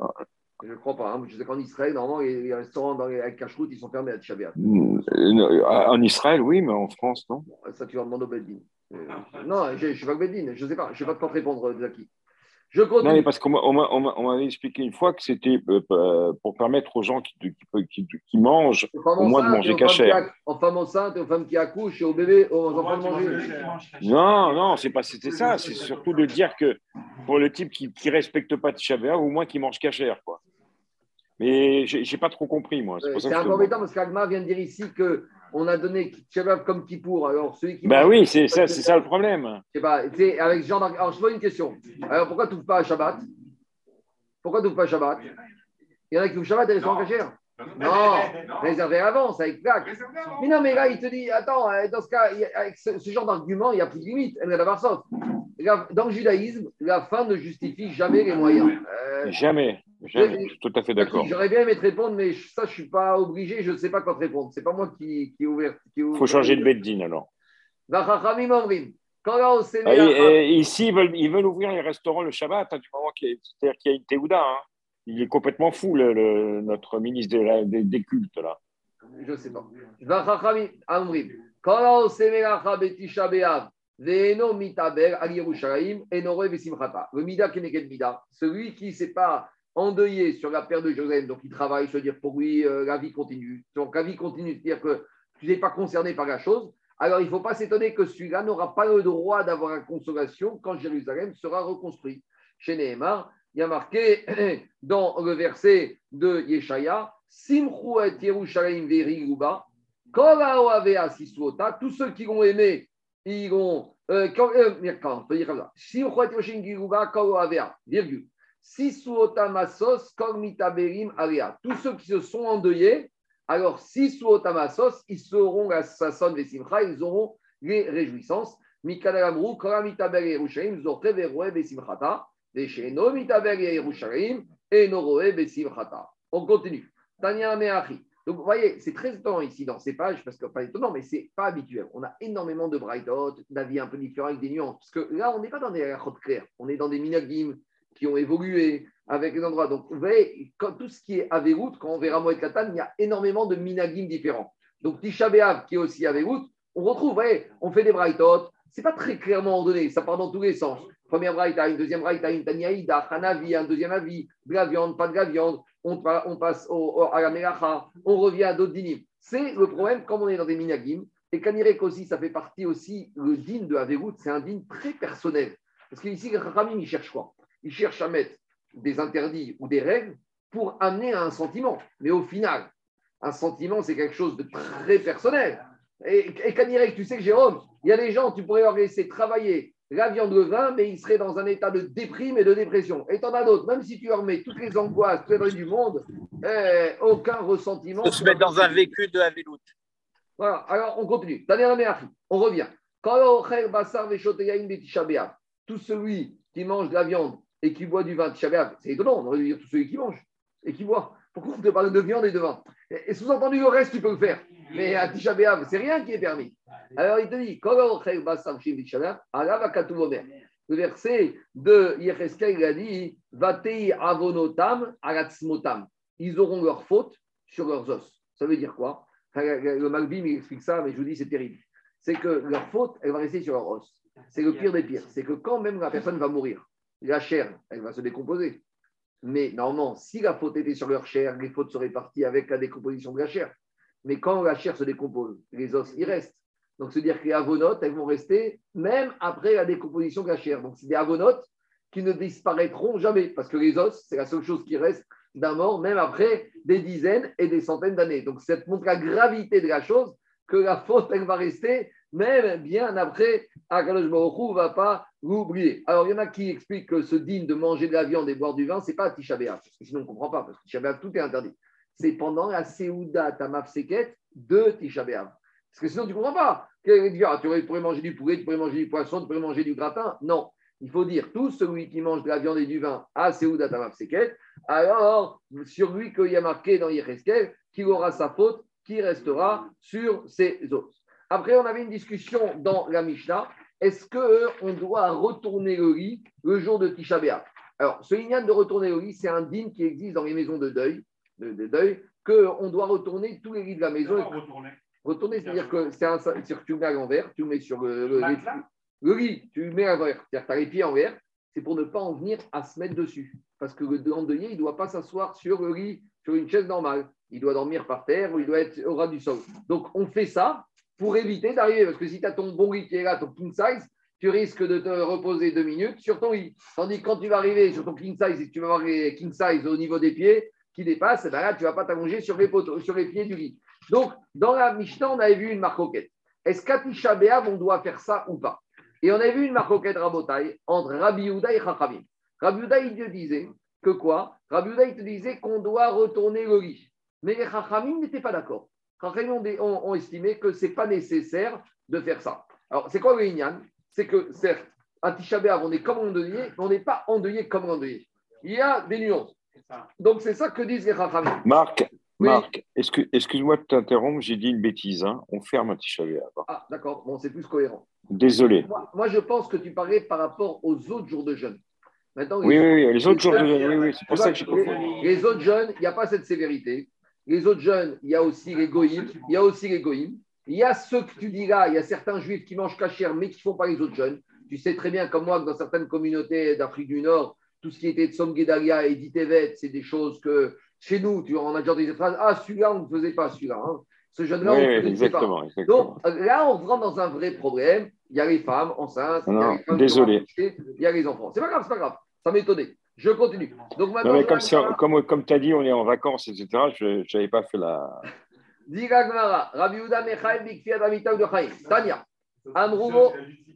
Je ne crois pas. hein. Je sais qu'en Israël, normalement, les, les restaurants dans les, avec cache-route, ils sont fermés à Tisha B'Av. euh, en Israël, oui, mais en France, non? Ça, tu vas demander au Beddin. Euh, non, je ne suis pas au Beddin. Je ne sais pas. Je ne sais pas quoi te répondre, Zaki. Je Non, continue. mais parce qu'on m'a- on m'a- on m'a- on m'avait expliqué une fois que c'était euh, euh, pour permettre aux gens qui, qui, qui- qui mangent au moins de manger cachère. Aux femmes enceintes aux femmes qui accouchent et aux bébés, aux Au enfants de manger. Non, non, c'est pas c'était ça. C'est surtout de dire que pour le type qui ne respecte pas Tisha B'Av, au moins qui mange cachère, quoi. Mais j'ai j'ai pas trop compris, moi. C'est Euh, que je parce qu'Agma vient de dire ici qu'on a donné Shabbat comme Kippour. Alors, celui qui. Bah mange- oui, c'est ça, c'est ça le problème. Je sais pas, tu sais, avec d'arg- Alors, je te pose une question. Alors, pourquoi tu n'ouvres pas à Shabbat? Pourquoi tu n'ouvres pas à Shabbat? Il y en a qui ouvrent Shabbat et ils sont Non. cachère. Non, réservé avant, c'est avec avant. Mais non, mais là, il te dit, attends, euh, dans ce cas, il y a- avec ce, ce genre d'argument, il n'y a plus de limite. Dans le judaïsme, la fin ne justifie jamais les moyens. Euh, jamais. Je suis tout à fait d'accord. J'aurais bien aimé te répondre, mais ça, je ne suis pas obligé, je ne sais pas quoi te répondre. C'est pas moi qui, qui ai ouvert. Il faut changer de beddine alors. On s'est mis Ah, et- et ici, ils veulent, ils veulent ouvrir les restaurants le Shabbat, hein, du moment qu'il y, a- y une Théouda. hein. Il est complètement fou, le, le- notre ministre de la- des, des cultes, là. Je ne sais pas. Celui qui ne s'est pas endeuillé sur la paire de Jérusalem, donc il travaille, se dire pour lui, euh, la vie continue. Donc la vie continue, c'est-à-dire que tu n'es pas concerné par la chose. Alors il ne faut pas s'étonner que celui-là n'aura pas le droit d'avoir la consolation quand Jérusalem sera reconstruit. Chez Nehemar, il y a marqué dans le verset de Yeshaya, Simchu et Yerushalayim sisuota, tous ceux qui l'ont aimé, ils vont. Euh, quand, euh, on dire comme ça. Simchu et virgule. Sisuota masos, Kol mitaberim alea. Tous ceux qui se sont endeuillés, alors Sisuota masos, ils seront la sasson vesimcha, ils auront les réjouissances. Mikadalamru, Kol mitaber Yerushalayim, zoche veroe besimchata. Vesheno mitaber Yerushalayim, enoroe. On continue. Tanya Meachi. Donc, vous voyez, c'est très étonnant ici dans ces pages, parce que pas étonnant, mais c'est pas habituel. On a énormément de brightot, d'avis un peu différents avec des nuances. Parce que là, on n'est pas dans des rachotes claires, on est dans des minagim qui ont évolué avec les endroits. Donc, vous voyez, tout ce qui est Averout, quand on verra Moed Katan, il y a énormément de minagim différents. Donc, Tisha qui est aussi Averout, on retrouve, vous voyez, on fait des brightot, c'est pas très clairement ordonné, ça part dans tous les sens. Première braïta, une deuxième braïta, une taniaïda, un avis, un deuxième avis, de la viande, pas de la viande, on, pa- on passe au, au- à la melacha, on revient à d'autres dinim. C'est le problème, comme on est dans des minagim, et Kanirek aussi, ça fait partie aussi, le din de Averout, c'est un din très personnel. Parce qu'ici, le Ramim, il cherche quoi? Il cherche à mettre des interdits ou des règles pour amener à un sentiment. Mais au final, un sentiment, c'est quelque chose de très personnel. Et, et tu sais que Jérôme, il y a des gens, tu pourrais leur laisser travailler la viande, le vin, mais ils seraient dans un état de déprime et de dépression. Et t'en as d'autres, même si tu leur mets toutes les angoisses, toutes les du monde, eh, aucun ressentiment. De se mettre dans un vécu de Havelout. Voilà, alors on continue. On revient. B'Av. Tout celui qui mange de la viande et qui boit du vin B'Av, c'est étonnant, on aurait dû dire tout celui qui mange et qui boit. Pourquoi on te parle de viande et de vin Et, sous-entendu, le reste, tu peux le faire. Mais à Tisha c'est rien qui est permis. Alors il te dit. Le verset de Yecheskel, il a dit Vatei avonotam aratzmotam. Ils auront leur faute sur leurs os. Ça veut dire quoi? Le Malbim, explique ça, mais je vous dis, c'est terrible. C'est que leur faute, elle va rester sur leur os. C'est le pire des pires. C'est que quand même la personne va mourir, la chair, elle va se décomposer. Mais normalement, si la faute était sur leur chair, les fautes seraient parties avec la décomposition de la chair. Mais quand la chair se décompose, les os, ils restent. Donc, c'est-à-dire que les avonotes, elles vont rester même après la décomposition de la chair. Donc, c'est des avonotes qui ne disparaîtront jamais, parce que les os, c'est la seule chose qui reste d'un mort, même après des dizaines et des centaines d'années. Donc, ça montre la gravité de la chose, que la faute, elle va rester même bien après, va pas l'oublier. Alors, il y en a qui expliquent que ce digne de manger de la viande et boire du vin, ce n'est pas Tisha B'Av, parce sinon on ne comprend pas, parce que Tisha tout est interdit. C'est pendant la Seouda Tamaf Seket de Tisha. Parce que sinon, tu ne comprends pas. Ah, tu pourrais manger du poulet, tu pourrais manger du poisson, tu pourrais manger du gratin. Non. Il faut dire, tout celui qui mange de la viande et du vin à Seouda Tamaf Seket, alors sur lui qu'il y a marqué dans Yecheskel qu'il aura sa faute qui restera sur ses os. Après, on avait une discussion dans la Mishnah. Est-ce qu'on doit retourner le lit le jour de Tisha B'Av? Alors, ce lignan de retourner le lit, c'est un dîme qui existe dans les maisons de deuil, de, de deuil qu'on doit retourner tous les lits de la maison. Retourner. Retourner, c'est-à-dire que c'est un, que tu le mets à l'envers, tu le mets sur le, le, le lit, tu le mets à l'envers, c'est-à-dire que tu as les pieds en l'air, c'est pour ne pas en venir à se mettre dessus. Parce que le endeuillé, il ne doit pas s'asseoir sur le lit, sur une chaise normale. Il doit dormir par terre ou il doit être au ras du sol. Donc, on fait ça pour éviter d'arriver. Parce que si tu as ton bon lit qui est là, ton king size, tu risques de te reposer deux minutes sur ton lit. Tandis que quand tu vas arriver sur ton king size et que tu vas avoir les king size au niveau des pieds qui dépassent, eh ben là, tu ne vas pas t'allonger sur, les sur les pieds du lit. Donc, dans la Mishnah, on avait vu une marcoquette. Est-ce qu'à Tisha on doit faire ça ou pas? Et on avait vu une marcoquette rabotaille entre Rabbi Houda et Chachamim. Rabbi Houda, il te disait que quoi? Rabbi Houda, il te disait qu'on doit retourner le lit. Mais les Chachamim n'étaient pas d'accord. Chachamim ont, ont, estimé que ce n'est pas nécessaire de faire ça. Alors, c'est quoi le Inyan C'est que, certes, à Tisha on est comme endeuillé, mais on n'est pas endeuillé comme endeuillé. Il y a des nuances. Donc, c'est ça que disent les Chachamim. Marc, Oui. Marc, excuse- excuse-moi de t'interrompre, j'ai dit une bêtise. hein. On ferme un Tisha. Ah, d'accord, bon, c'est plus cohérent. Désolé. Moi, moi, je pense que tu parlais par rapport aux autres jours de jeûne. Maintenant, Oui, oui, oui, les autres jours de jeunes, oui, oui, c'est pour ça que j'ai les, compris. les autres jeunes, il n'y a pas cette sévérité. Les autres jeunes, il y a aussi les goïms. Il y a aussi les goïms. Il y a ceux que tu dis là, il y a certains juifs qui mangent cachère, mais qui ne font pas les autres jeunes. Tu sais très bien, comme moi, que dans certaines communautés d'Afrique du Nord, tout ce qui était Tsom Gedalia et Ditevet, c'est des choses que chez nous, tu, on a déjà des phrases Ah, celui-là, on ne faisait pas celui-là. hein. Ce jeune-là, Oui, on ne faisait pas. exactement. Donc là, on rentre dans un vrai problème. Il y a les femmes enceintes, il y a Non, les femmes désolé. il y a les enfants. C'est pas grave, c'est pas grave. Ça m'étonnait. Je continue. Donc maintenant, Non, mais comme, comme, comme tu as dit, on est en vacances, etc., je n'avais pas fait la. Tania.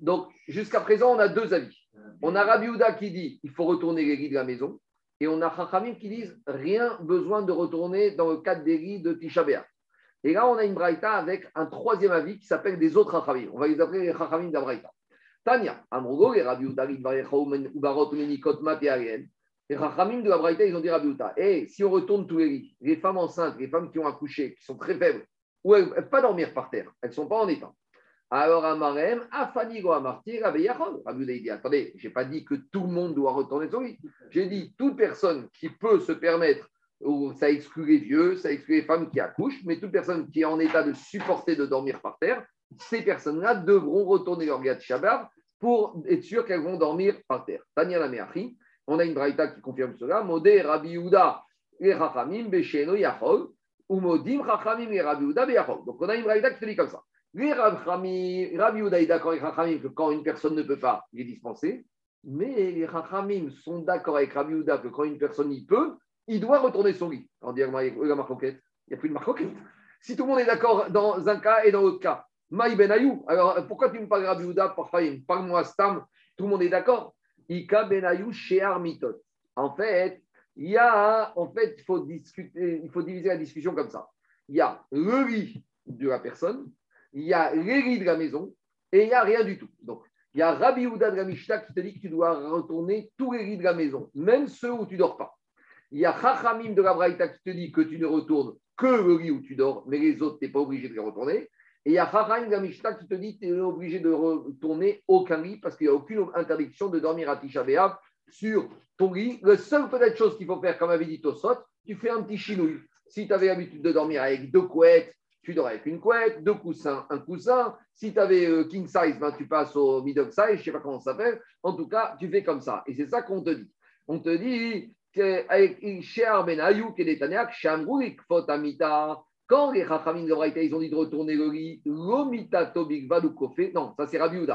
Donc jusqu'à présent, on a deux avis. On a Rabbi Yehuda qui dit il faut retourner les lits de la maison. Et on a Chachamim qui disent rien besoin de retourner dans le cadre des lits de Tisha. Et là, on a une braïta avec un troisième avis qui s'appelle des autres Chachamim. On va les appeler les Chachamim de la braïta. Tania, Amrougo, et Rabbi Yehuda, Ubarot, Menikot, Mat et Chachamim de la braïta, ils ont dit Rabbi Yehuda, Eh, si on retourne tous les lits, les femmes enceintes, les femmes qui ont accouché, qui sont très faibles, ou elles ne peuvent pas dormir par terre, elles ne sont pas en état. Alors, Amarem, Afanigo Amarti, Rabbi Yachol. Rabbi Yehuda, il dit Attendez, je n'ai pas dit que tout le monde doit retourner son lit. J'ai dit toute personne qui peut se permettre, ou ça exclut les vieux, ça exclut les femmes qui accouchent, mais toute personne qui est en état de supporter de dormir par terre, ces personnes-là devront retourner leur de Shabbat pour être sûr qu'elles vont dormir par terre. Tania la on a une braïta qui confirme cela. Modé Rabbi Yehuda et Chachamim Besheno Yachol, ou Modim Chachamim et Rabbi Yehuda Beyachol. Donc on a une braïta qui te dit comme ça. Les Rabbi Yehuda est d'accord avec Chachamim que quand une personne ne peut pas, il est dispensé. Mais les Chachamim sont d'accord avec Rabbi Yehuda que quand une personne y peut, il doit retourner son lit. On dit, il n'y a plus de marcoquette. Si tout le monde est d'accord dans un cas et dans l'autre cas, Maï Ben Ayou, alors pourquoi tu me parles Rabbi Yehuda Parfait, parle-moi Stam, tout le monde est d'accord? Ika Ben chez Armitot. En fait, il y a, en fait, il faut discuter, il faut diviser la discussion comme ça. Il y a le lit de la personne, il y a les lits de la maison et il n'y a rien du tout. Donc, il y a Rabbi Yehuda de la Mishnah qui te dit que tu dois retourner tous les lits de la maison, même ceux où tu dors pas. Il y a Chachamim de la Braïta qui te dit que tu ne retournes que le lit où tu dors, mais les autres, tu n'es pas obligé de les retourner. Et il y a de la Mishnah qui te dit que tu es obligé de retourner aucun lit parce qu'il n'y a aucune interdiction de dormir à Tisha B'Av sur ton lit. La seule peut-être chose qu'il faut faire, comme avait dit Tosot, tu fais un petit chinouille. Si tu avais l'habitude de dormir avec deux couettes, tu dors avec une couette, deux coussins, un coussin. Si tu avais euh, king size, ben, tu passes au middle size, je ne sais pas comment ça s'appelle. En tout cas, tu fais comme ça. Et c'est ça qu'on te dit. On te dit qu'avec Cher Ben est Tanéak, Shamrouik, Fotamita, quand les Chachamim de Braïta, ils ont dit de retourner le lit, l'omita tobik vadou kofé, non, ça c'est Rabbi.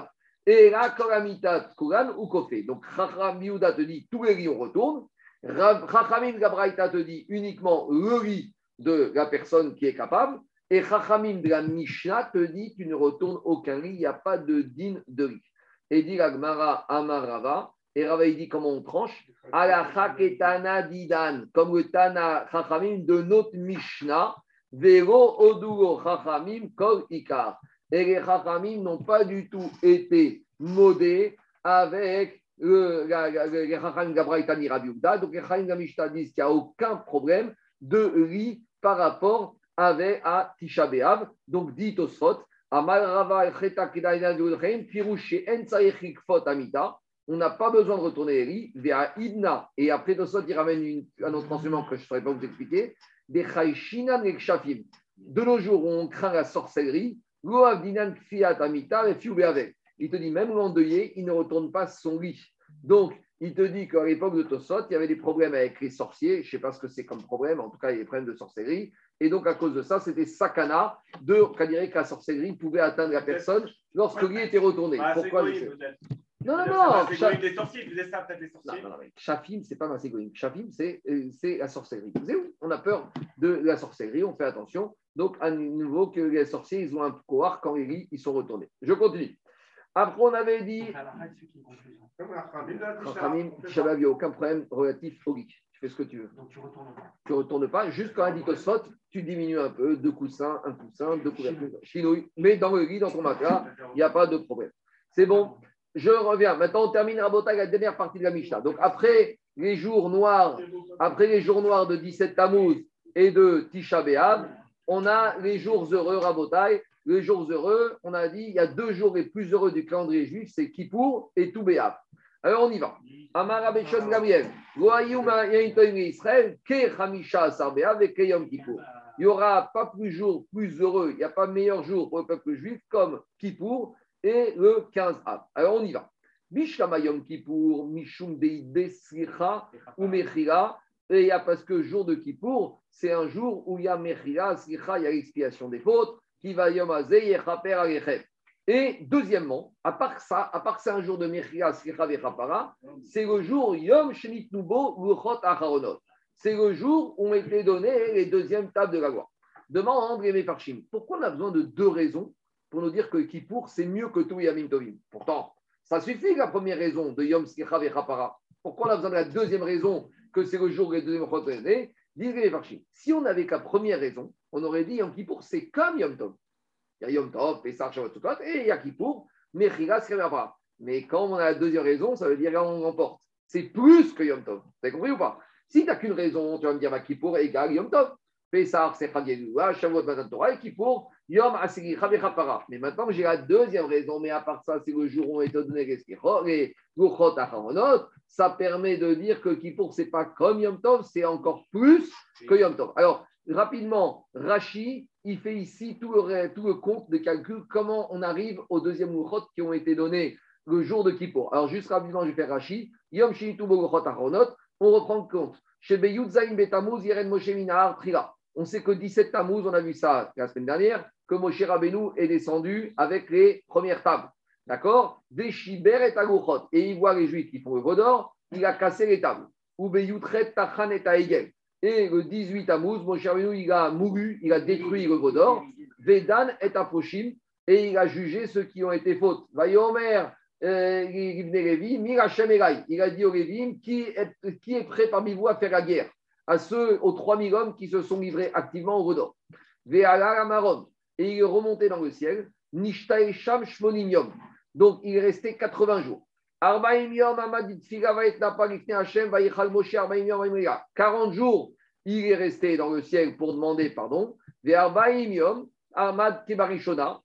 Et la kolamita kuran ou kofé. Donc Chacham Yehuda te dit tous les lits on retourne. Chachamim de Braïta te dit uniquement le lit de la personne qui est capable. Et Chachamim de la Mishnah te dit tu ne retournes aucun lit, il n'y a pas de din de lit. Et dit la Gemara Amarava, et Rava il dit comment on tranche? Ala ketana didan, comme le Tana Chachamim de notre Mishnah, Vero Odugo Chachamim Kol Ikar. Et les Chachamim n'ont pas du tout été modés avec le, la, les Chachamim Gabraïtani. Donc les Chachamim Gamishta disent qu'il n'y a aucun problème de riz par rapport à Tisha B'Av. Donc dit Amal Rava Fot. On n'a pas besoin de retourner les riz vers Idna. Et après Tosfot, il ramène un autre enseignement que je ne saurais pas vous expliquer des et. De nos jours, on craint la sorcellerie. Il te dit, même l'endeuillé, il ne retourne pas son lit. Donc, il te dit qu'à l'époque de Tosot, il y avait des problèmes avec les sorciers. Je ne sais pas ce que c'est comme problème. En tout cas, il y a des problèmes de sorcellerie. Et donc, à cause de ça, c'était sakana de, qu'on dirait que la sorcellerie pouvait atteindre la personne lorsque lui était retourné. Bah, Pourquoi Non, non, non. C'est des sorciers, faisaient ça, peut-être les sorciers. non, non, mais Chafim, c'est pas Maségouine. Chafim, c'est euh, c'est la sorcellerie. Vous savez où On a peur de la sorcellerie, on fait attention. Donc, à nouveau, que les sorciers, ils ont un pouvoir quand ils rient, ils sont retournés. Je continue. Après, on avait dit, Khamim, on Shabbat, il n'y a aucun problème relatif au lit. Tu fais ce que tu veux. Donc, tu retournes pas. Tu ne retournes pas. Juste quand elle dit Tosfot, tu diminues un peu, deux coussins, un coussin, deux couvertures, chinouille. Mais dans le lit, dans ton matelas, il n'y a pas de problème. C'est bon. Je reviens. Maintenant, on termine Rabotai, la dernière partie de la Mishnah. Donc, après les jours noirs, après les jours noirs de 17 Tammuz et de Tisha B'Av, on a les jours heureux Rabotai. Les jours heureux, on a dit, il y a deux jours les plus heureux du calendrier juif, c'est Kippour et Tout B'Av. Alors, on y va. Amara Bechon Yaintoim Israël, Yom Kippour. Il n'y aura pas plus jour plus heureux, il n'y a pas meilleur jour pour le peuple juif comme Kippour et le 15 Av. Alors on y va. Bishlama Yom Kippour, Mishum Sricha ou Mechira. Et il y a parce que jour de Kippour, c'est un jour où il y a Mechira, Sricha, il y a l'expiation des fautes, qui va Yom. Et deuxièmement, à part ça, à part c'est un jour de Mechira, Sricha, Vechapara, c'est le jour Yom Shenit Nubo, Luchot Acharonot. C'est le jour où ont été données les deuxièmes tables de la loi. Demande les Mefarchim, pourquoi on a besoin de deux raisons pour nous dire que Kippour, c'est mieux que tout Yamim Tovim Pourtant, ça suffit la première raison de Yom Sricha Vechapara. Pourquoi on a besoin de la deuxième raison que c'est le jour deuxièmes fois données Disent les Mefarchim, si on n'avait qu'à première raison, on aurait dit Yom Kippour, c'est comme Yom Tov. Il y a Yom Tov, Pesach, Shabbat, Sukkot, et il y a Kippour, Mechila, Vechapara. Mais quand on a la deuxième raison, ça veut dire qu'on remporte. C'est plus que Yom Tov. Vous avez compris ou pas? Si tu n'as qu'une raison, tu vas me dire bah, Kippour égale Yom Tov. Pessah, c'est Chag Yehuda, Shavuot, Matan Torah, et Kippour, Yom. Mais maintenant, j'ai la deuxième raison, mais à part ça, c'est le jour où on est donné les ça permet de dire que Kippour, c'est pas comme Yom Tov, c'est encore plus que Yom Tov. Alors, rapidement, Rashi, il fait ici tout le, compte de calcul, comment on arrive aux deuxième Luchot qui ont été donnés le jour de Kippour. Alors, juste rapidement, je vais faire Rashi. Yom on reprend le compte. Chez Betamuz, Yeren Moshe Trila. On sait que 17 Tammuz, on a vu ça la semaine dernière, que Moshe Rabbeinu est descendu avec les premières tables. D'accord? Des Shiber et. Et il voit les Juifs qui font le Vaudor, il a cassé les tables. Tachan et Taegel. Et le 18 Tammuz, Moshe Rabbeinu, il a mouru, il a détruit le Vaudor. Vedan et Aposhim. Et il a jugé ceux qui ont été fautes. Vayomer, euh. Il a dit aux Lévim qui est, qui est prêt parmi vous à faire la guerre? À ceux, aux 3000 hommes qui se sont livrés activement au Vaudor. Ve'ala. Et il est remonté dans le ciel. Nishtae Sham Shmonim Yom. Donc il est resté 80 jours. Arbaim Yom Amad Tfiga Vaet Napa Lifnei Hashem Vayichal Moshe Arbaim Yom Vaimriya. 40 jours, il est resté dans le ciel pour demander pardon.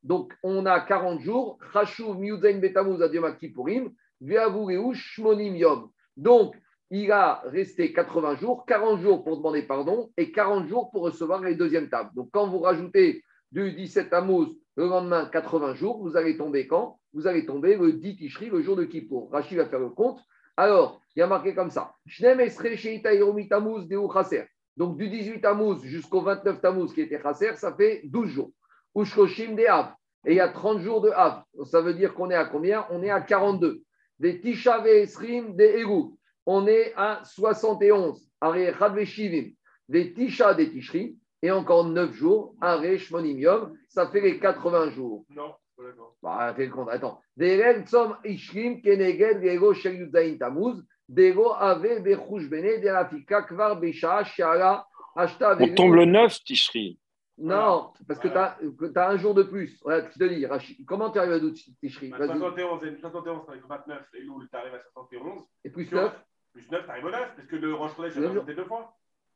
Donc, on a 40 jours. Shmonim. Donc, il a resté 80 jours, 40 jours pour demander pardon et 40 jours pour recevoir les deuxièmes tables. Donc, quand vous rajoutez du 17 Tammuz, le lendemain 80 jours, vous allez tomber quand? Vous allez tomber le 10 Tishri, le jour de Kippour. Rachid va faire le compte. Alors, il y a marqué comme ça. Donc, du 18 Tammuz jusqu'au 29 Tammuz qui était Chaser, ça fait 12 jours. Ushkoshim de Av. Et il y a 30 jours de Av. Ça veut dire qu'on est à combien? On est à 42. Des Tisha Esrim de Eru. On est à 71. Are Chad Shivim. Des Tisha des Tishri. Et encore 9 jours. Are Shmonim Yom. Ça fait les 80 jours. Non, pas d'accord. Bah, fais le compte. Attends. Ishrim Keneged Gego Shel Yudain Tammuz. Dego Ave Bechush Bene Derafika Kvar Besha Shara Ashta On tombe le 9, Tichri. Non, parce que tu as, un jour de plus. Regarde, je te dis, Rachid, comment tu arrives à 12 Tishri? Bah, Vas-y. 71, et 71 avec 29, et Loul, tu arrives à 71. Et plus Tu 9 Plus 9, tu arrives au 9, parce que le Roche Chodesh, Bien j'ai sûr. compté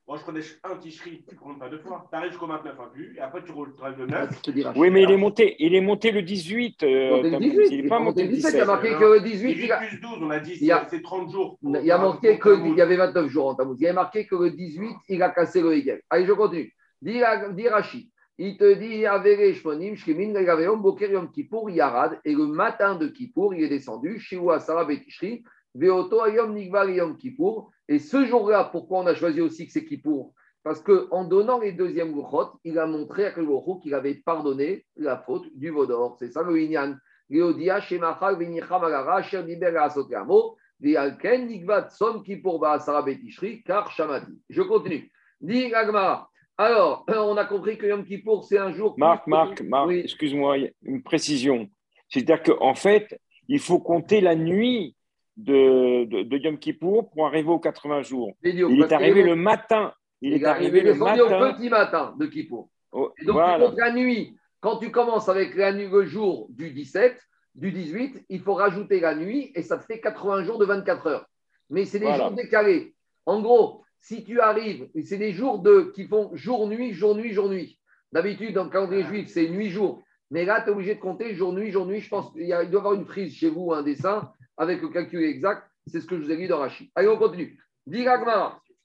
deux fois. Roche Chodesh 1 Tichri, tu ne comptes pas deux fois. Tu arrives jusqu'au 29 inclus, et après tu roules le 9. Je te dis, Rachid. Oui, mais il est monté, il est monté le 18. euh, le Tammuz. 18, il n'est pas monté le 17, il y 17. a marqué que le 18, 18 il, a- plus 12, on a dit, Il c'est 30 jours. il y a marqué qu'il y avait 29 jours en Tammuz. Il y a marqué que le 18, il a cassé le Hegel. Allez, je continue. Dis, Rachid. Il te dit, Avere Shmonim, Shkemin, Regaveom, Boker Yom Kippour, Yarad. Et le matin de Kippour, il est descendu, Shiwa Sarah Betishri, Veoto Ayom Nigvar Yom Kippour. Et ce jour-là, pourquoi on a choisi aussi que c'est Kippour Parce qu'en donnant les deuxièmes Luchot, il a montré à Kelgochou qu'il avait pardonné la faute du Vaudor. C'est ça le Inyan. Shemachal, Venicham, Alara, Sher Diber, Asot Gamo, Vealken, Nigvat, Som Kippour, Sarah Betishri, Kar Shamati. Je continue. Dit Agmara. Alors, on a compris que Yom Kippour, c'est un jour. Marc, Marc, Marc, Oui. excuse-moi, une précision. C'est-à-dire qu'en fait, il faut compter la nuit de, de, de Yom Kippour pour arriver aux 80 jours. Il est arrivé le matin. Il est arrivé le descendu au matin. petit matin de Kippour. Oh, Et donc, tu voilà. comptes la nuit. Quand tu commences avec la nuit, le jour du 17, du 18, il faut rajouter la nuit et ça te fait 80 jours de 24 heures. Mais c'est des Voilà. jours décalés. En gros, si tu arrives, c'est des jours de, qui font jour-nuit, jour-nuit, jour-nuit. D'habitude, dans le calendrier juif, c'est nuit-jour. Mais là, tu es obligé de compter jour-nuit, jour-nuit. Je pense qu'il doit y avoir une frise chez vous, un dessin avec le calcul exact. C'est ce que je vous ai dit dans Rachid. Allez, on continue.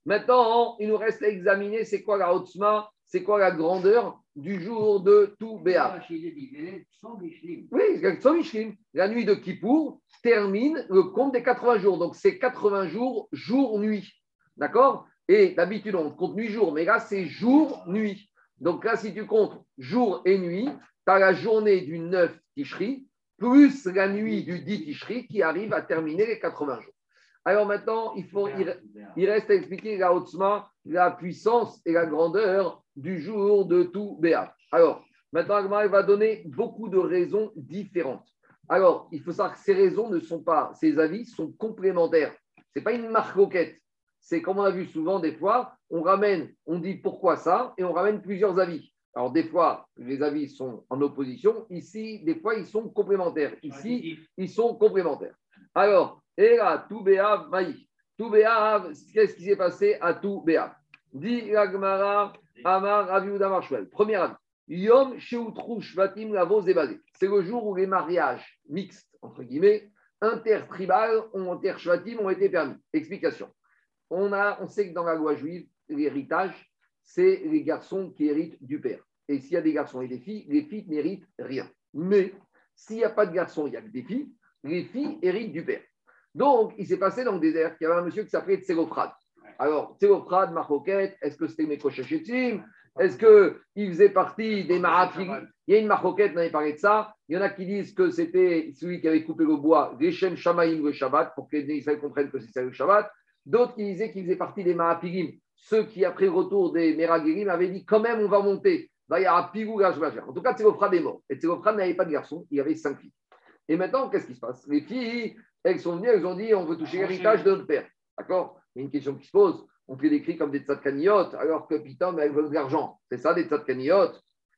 Maintenant, il nous reste à examiner c'est quoi la Hotzma, c'est quoi la grandeur du jour de tout Béat. Rachid a dit, mais sans Michelin. Oui. La nuit de Kippour termine le compte des 80 jours. Donc, c'est 80 jours, jour-nuit. D'accord? Et d'habitude, on compte nuit jour, mais là, c'est jour-nuit. Donc là, si tu comptes jour et nuit, tu as la journée du 9 Tishri, plus la nuit du 10 Tishri qui arrive à terminer les 80 jours. Alors maintenant, il, faut, il, reste à expliquer la Hotzma, la puissance et la grandeur du jour de tout Béat. Alors, maintenant, Agmar va donner beaucoup de raisons différentes. Alors, il faut savoir que ces raisons ne sont pas, ces avis sont complémentaires. Ce n'est pas une marque roquette. C'est comme on a vu souvent, des fois, on ramène, on dit pourquoi ça, et on ramène plusieurs avis. Alors, des fois, les avis sont en opposition. Ici, des fois, ils sont complémentaires. Ici, ils sont complémentaires. Alors, et là, tout Béav, Maï. Tout Béav, qu'est-ce qui s'est passé à tout Béav Dit Agmara, Amar, Raviouda Marshwell. Premier avis. Yom Shvatim Lavo Zebazé. C'est le jour où les mariages mixtes, entre guillemets, intertribales, ont- intershvatim ont été permis. Explication. On, a, on sait que dans la loi juive, l'héritage, c'est les garçons qui héritent du père. Et s'il y a des garçons et des filles, les filles n'héritent rien. Mais s'il n'y a pas de garçons, il y a que des filles, les filles héritent du père. Donc, il s'est passé dans le désert qu'il y avait un monsieur qui s'appelait Tsélophrade. Alors, Tsélophrade, Marcoquette, est-ce que c'était Mekochachetim Est-ce qu'il faisait partie des Marafirim Il y a une Marcoquette, on avait parlé de ça. Il y en a qui disent que c'était celui qui avait coupé le bois, Geshem Shamaïm le Shabbat, pour que les Israéliens comprennent que c'est ça le Shabbat. D'autres qui disaient qu'il faisait partie des Marapirim. Ceux qui, après le retour des Meragirim, avaient dit quand même, on va monter. Va y avoir Pigou. En tout cas, Tsélophrade est mort. Et Tsélophrade n'avait pas de garçon, il avait cinq filles. Et maintenant, qu'est-ce qui se passe? Les filles, elles sont venues, elles ont dit on veut toucher l'héritage de notre père. D'accord? Il y a une question qui se pose. On fait des cris comme des tzadkaniyot, alors que putain, mais elles veulent de l'argent. C'est ça des tzadkaniyot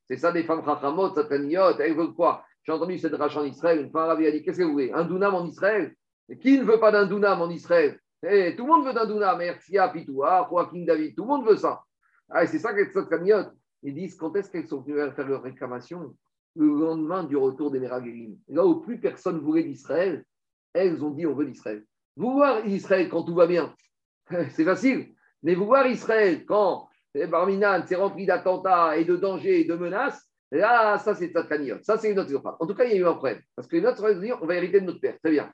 C'est ça des femmes chachamot, tzadkaniyot Elles veulent quoi? J'ai entendu cette rachat en Israël. Une femme avait dit qu'est-ce que vous voulez? Un dunam en Israël? Et Qui ne veut pas d'un dunam en Israël? Eh, Tout le monde veut d'un dunam. Ertzia, Pitoua, Joaquin David, tout le monde veut ça. Ah, c'est ça que les tzadkaniyot. Ils disent quand est-ce qu'elles sont venues faire leur réclamation Le lendemain du retour des Meragélim. Là où plus personne voulait d'Israël, elles ont dit on veut d'Israël. Vous voir Israël quand tout va bien, c'est facile. Mais vous voir Israël quand eh, Barminan s'est rempli d'attentats et de dangers et de menaces, Là, ça, c'est Tzadkaniot. Ça, c'est une autre Zélophane. En tout cas, il y a eu un problème. Parce que les autres, on va hériter de notre père. Très bien.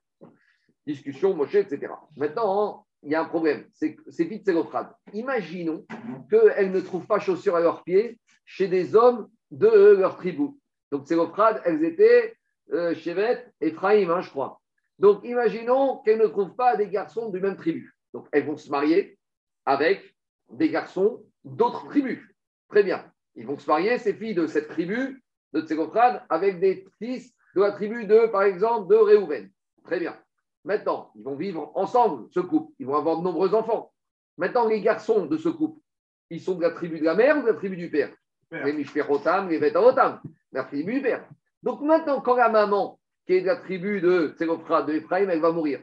Discussion, Moshe, etc. Maintenant, il y a un problème. C'est vite Zélophane. Imaginons qu'elles ne trouvent pas chaussures à leurs pieds chez des hommes de leur tribu. Donc, Zélophane, elles étaient euh, Shevet, Ephraim, hein, je crois. Donc, imaginons qu'elles ne trouvent pas des garçons du même tribu. Donc, elles vont se marier avec des garçons d'autres tribus. Très bien. Ils vont se marier, ces filles de cette tribu, de Tségophrad, avec des fils de la tribu de, par exemple, de Réhouven. Très bien. Maintenant, ils vont vivre ensemble, ce couple. Ils vont avoir de nombreux enfants. Maintenant, les garçons de ce couple, ils sont de la tribu de la mère ou de la tribu du père? Père. Les Mishperotam, les Vetarotam, la tribu du père. Donc maintenant, quand la maman, qui est de la tribu de Tségophrad, de Ephraim, elle va mourir,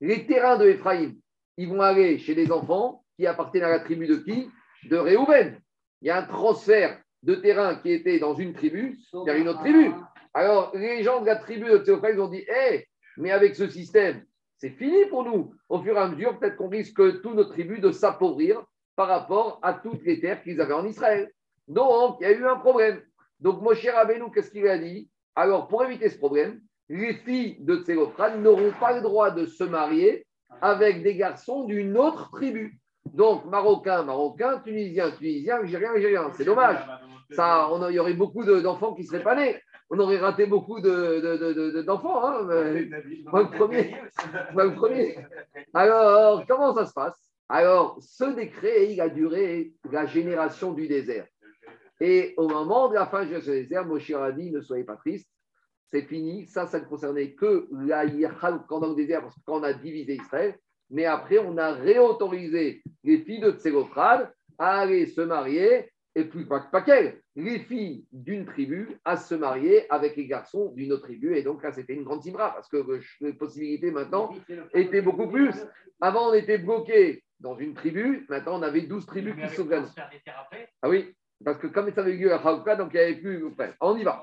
les terrains de Ephraim, ils vont aller chez des enfants qui appartiennent à la tribu de qui? De Réhouven. Il y a un transfert de terrain qui était dans une tribu vers une autre tribu. Alors, les gens de la tribu de Théophile ont dit Hé, mais avec ce système, c'est fini pour nous. Au fur et à mesure, peut-être qu'on risque toute notre tribu de s'appauvrir par rapport à toutes les terres qu'ils avaient en Israël. Donc, il y a eu un problème. Donc, Moshe Rabbeinu, qu'est-ce qu'il a dit? Alors, pour éviter ce problème, les filles de Tsélophran n'auront pas le droit de se marier avec des garçons d'une autre tribu. Donc, Marocain, Marocain, Tunisien, Tunisien, Algérien, Algérien. C'est dommage. Ça, on il y aurait beaucoup de- d'enfants qui ne seraient pas nés. On aurait raté beaucoup de- de- de- de- de- d'enfants. hein, mais- Moi, le premier. Moi, le premier. Alors, comment ça se passe? Alors, ce décret, il a duré la génération du désert. Et au moment de la fin de ce désert, Moshe a dit, ne soyez pas tristes, c'est fini. Ça, ça ne concernait que la pendant le désert, parce que quand on a divisé Israël. Mais après, on a réautorisé les filles de Tségophrad à aller se marier, et plus pas, pas qu'elles, les filles d'une tribu à se marier avec les garçons d'une autre tribu. Et donc là, c'était une grande timra, parce que euh, les possibilités maintenant étaient beaucoup plus. Avant, on était bloqué dans une tribu, maintenant, on avait 12 tribus qui s'organisent. Ah oui, parce que comme ça avait eu lieu à Haouka, donc il n'y avait plus. Enfin, on y va.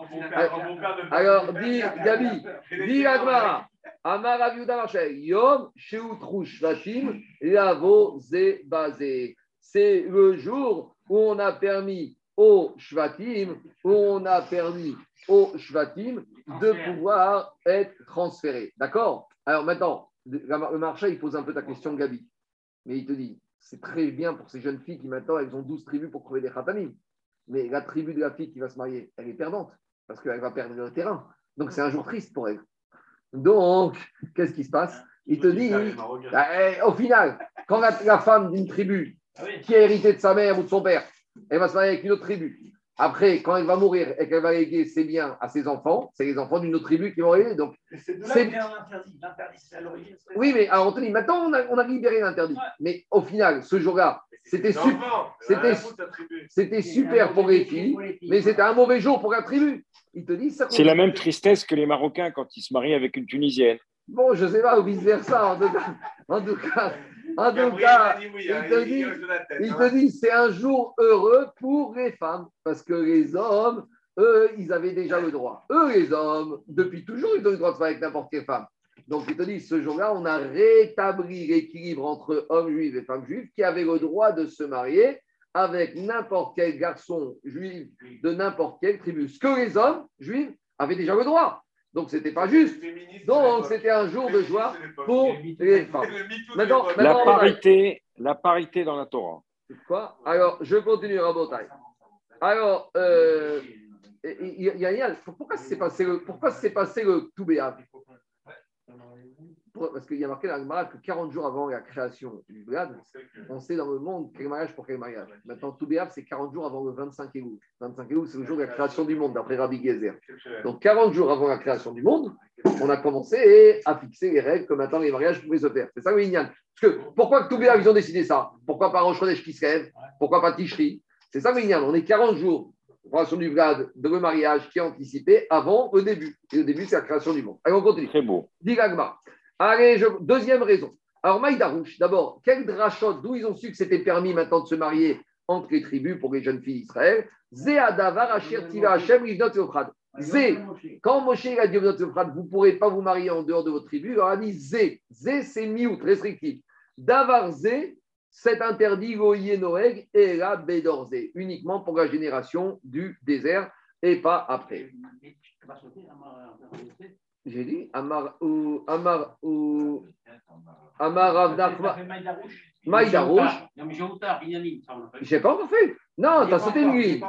Alors, dis, Gabi, dis Agmara, Amar Aviuda Yom Sheutru Shvatim, Lavo Ze Bazé. C'est le jour où on a permis aux Shvatim, où on a permis aux Shvatim de pouvoir être transférés. D'accord? Alors maintenant, le marché, il pose un peu ta question, Gabi. Mais il te dit, c'est très bien pour ces jeunes filles qui maintenant, elles ont 12 tribus pour trouver des khatanim. Mais la tribu de la fille qui va se marier, elle est perdante parce qu'elle va perdre le terrain. Donc c'est un jour triste pour elle. Donc, qu'est-ce qui se passe? Il te dit, ah, eh, au final, quand la, la femme d'une tribu qui a hérité de sa mère ou de son père, elle va se marier avec une autre tribu. Après, quand elle va mourir et qu'elle va léguer ses biens à ses enfants, c'est les enfants d'une autre tribu qui vont hériter. Donc, C'est de là vient l'interdit. L'interdit, c'est à l'origine. oui, mais alors, Anthony, maintenant on a, on a libéré l'interdit. Mais au final, ce jour-là, c'était super. c'était- super pour les filles, mais c'était un mauvais jour pour la tribu. Il te dit ça. C'est la même tristesse que les Marocains quand ils se marient avec une Tunisienne. Bon, je sais pas, ou vice-versa. En tout cas, en tout cas, en tout cas, il te dit, il te dit c'est un jour heureux pour les femmes, parce que les hommes, eux, ils avaient déjà le droit. Eux, les hommes, depuis toujours, ils ont le droit de faire avec n'importe quelle femme. Donc, il te dit, ce jour-là, on a rétabli l'équilibre entre hommes juifs et femmes juives qui avaient le droit de se marier avec n'importe quel garçon juif de n'importe quelle tribu. Ce que les hommes juifs avaient déjà le droit. Donc, c'était pas juste. Donc, c'était un jour de joie pour les femmes. Maintenant- La parité, la parité dans la Torah. Quoi? Alors, je continue, Rabotai. Alors, euh, il y, a- il y a- il y a- pourquoi s'est passé le, pourquoi s'est passé le Parce qu'il y a marqué dans la Gemara que 40 jours avant la création du Blad, on sait dans le monde quel mariage pour quel mariage. Maintenant, tout béat, c'est 40 jours avant le 25 Elul. 25 Elul, c'est le jour de la création du monde, d'après Rabbi Gezer. Donc, 40 jours avant la création du monde, on a commencé à fixer les règles que maintenant les mariages pouvaient se faire. C'est ça Inyan. Parce que pourquoi que Toubéa, ils ont décidé ça? Pourquoi pas Rosh Chodesh qui se lève? Pourquoi pas Tishri? C'est ça Inyan. On est 40 jours, création du Vlad, de le mariage qui est anticipé avant le début. Et le début, c'est la création du monde. Allez, on continue. Très beau. Dit. Allez, je- deuxième raison. Alors, Maïdarouche, d'abord, quel drachot, d'où ils ont su que c'était permis maintenant de se marier entre les tribus pour les jeunes filles d'Israël? Zé quand Moshe a dit aux vous ne pourrez pas vous marier en dehors de votre tribu, il leur a dit Zé. Zé, c'est miout, restrictif. Davar Zé, c'est interdit Goye Noeg et la Bédor Zé, uniquement pour la génération du désert. et pas après. J'ai dit Amar ou Amar ou Amar. Non, mais Jéhoutar, Binyamin, ça on l'a fait. J'ai pas encore fait. Non, J'ai t'as sauté une j'ai nuit.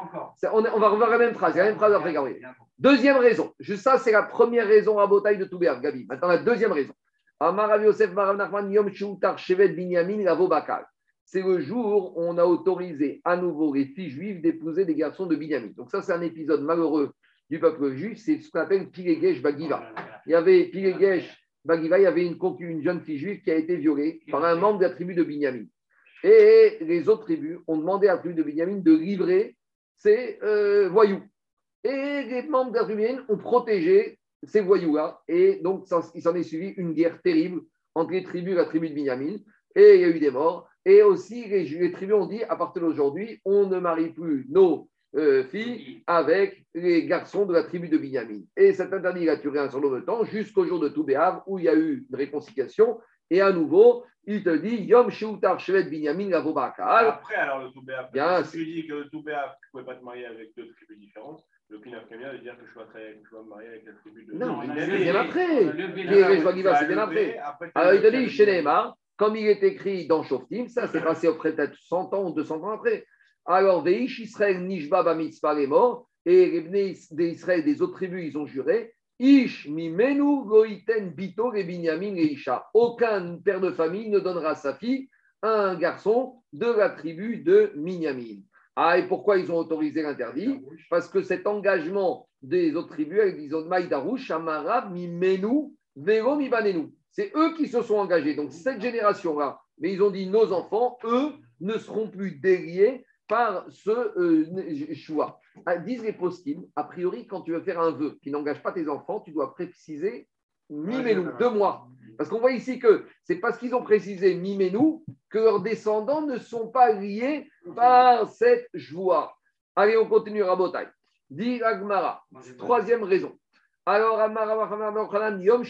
On, va revoir la même phrase, la même phrase après Gabriel. Deuxième raison. Juste ça, c'est la première raison à bataille de Toubéav, Gabi. Maintenant, la deuxième raison. Amar Yosef Marav Nachman Yom Sheutar Shevet Binyamin Lavo Bakal. C'est le jour où on a autorisé à nouveau les filles juives d'épouser des garçons de Binyamin. Donc ça, c'est un épisode malheureux du peuple juif. C'est ce qu'on appelle Pilegesh Bagiva. Il y avait Pilegesh Bagiva, il y avait une, une jeune fille juive qui a été violée par un membre de la tribu de Binyamin. Et les autres tribus ont demandé à la tribu de Binyamin de livrer ces euh, voyous. Et les membres de la tribu de Binyamin ont protégé ces voyous-là. Et donc, ça- il s'en est suivi une guerre terrible entre les tribus et la tribu de Binyamin. Et il y a eu des morts. Et aussi, les, les tribus ont dit, à partir d'aujourd'hui, on ne marie plus nos euh, filles avec les garçons de la tribu de Binyamin. Et cet interdit a duré un certain nombre de temps, jusqu'au jour de Toubéav, où il y a eu une réconciliation. Et à nouveau, il te dit Yom Sheutar Shevet Binyamin Lavo Bakal. Après, alors, le Toubéaf, Bien, si tu dis que le Toubéaf, tu ne pouvais pas te marier avec deux tribus différentes, le Pinaf Kamia de dire que je dois, très, que je dois me marier avec la tribu de. Non, c'est bien après. c'est bien après. Alors il te dit, chez comme il est écrit dans Shoftim, ça s'est passé auprès peut-être 100 ans ou 200 ans après. Alors, Veish Israël Nishba Bamitzpah est mort, et les Bnei d'Israël des autres tribus, ils ont juré Ish mimenu goiten bito. Aucun père de famille ne donnera sa fille à un garçon de la tribu de Minyamin. Ah, et pourquoi ils ont autorisé l'interdit? Parce que cet engagement des autres tribus, ils ont Maïdarouche, Amarab, Mimenu, Vero. C'est eux qui se sont engagés. Donc, cette génération-là, mais ils ont dit nos enfants, eux, ne seront plus déliés par ce euh, choix. Ah, Disent les poskim, a priori, quand tu veux faire un vœu qui n'engage pas tes enfants, tu dois préciser Mimenu, deux mois. Parce qu'on voit ici que c'est parce qu'ils ont précisé Mimenu que leurs descendants ne sont pas liés par cette joie. Allez, on continue Rabotai. Dit Agmara, troisième raison. Alors, Yom.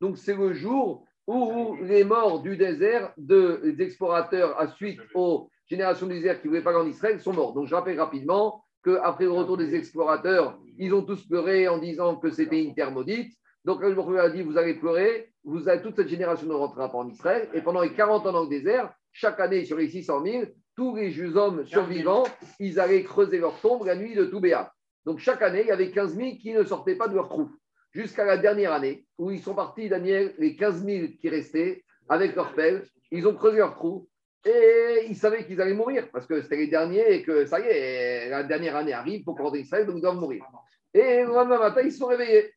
Donc, c'est le jour où les morts du désert de- des explorateurs à suite aux générations du désert qui ne voulaient pas aller en Israël sont morts. Donc, je rappelle rapidement qu'après le retour des explorateurs, ils ont tous pleuré en disant que c'était une terre maudite. Donc, le Baruch a dit Vous allez pleurer, vous avez, toute cette génération ne rentrera pas en Israël. Et pendant les 40 ans dans le désert, chaque année sur les 600 000, tous les jus hommes survivants, ils allaient creuser leur tombe la nuit de Toubéa. Donc, chaque année, il y avait 15 000 qui ne sortaient pas de leur trou. Jusqu'à la dernière année, où ils sont partis, Daniel, les 15 000 qui restaient, avec leur pelle, ils ont creusé leur trou. Et ils savaient qu'ils allaient mourir, parce que c'était les derniers et que ça y est, la dernière année arrive pour en Israël, donc ils doivent mourir. Et le lendemain matin, ils se sont réveillés.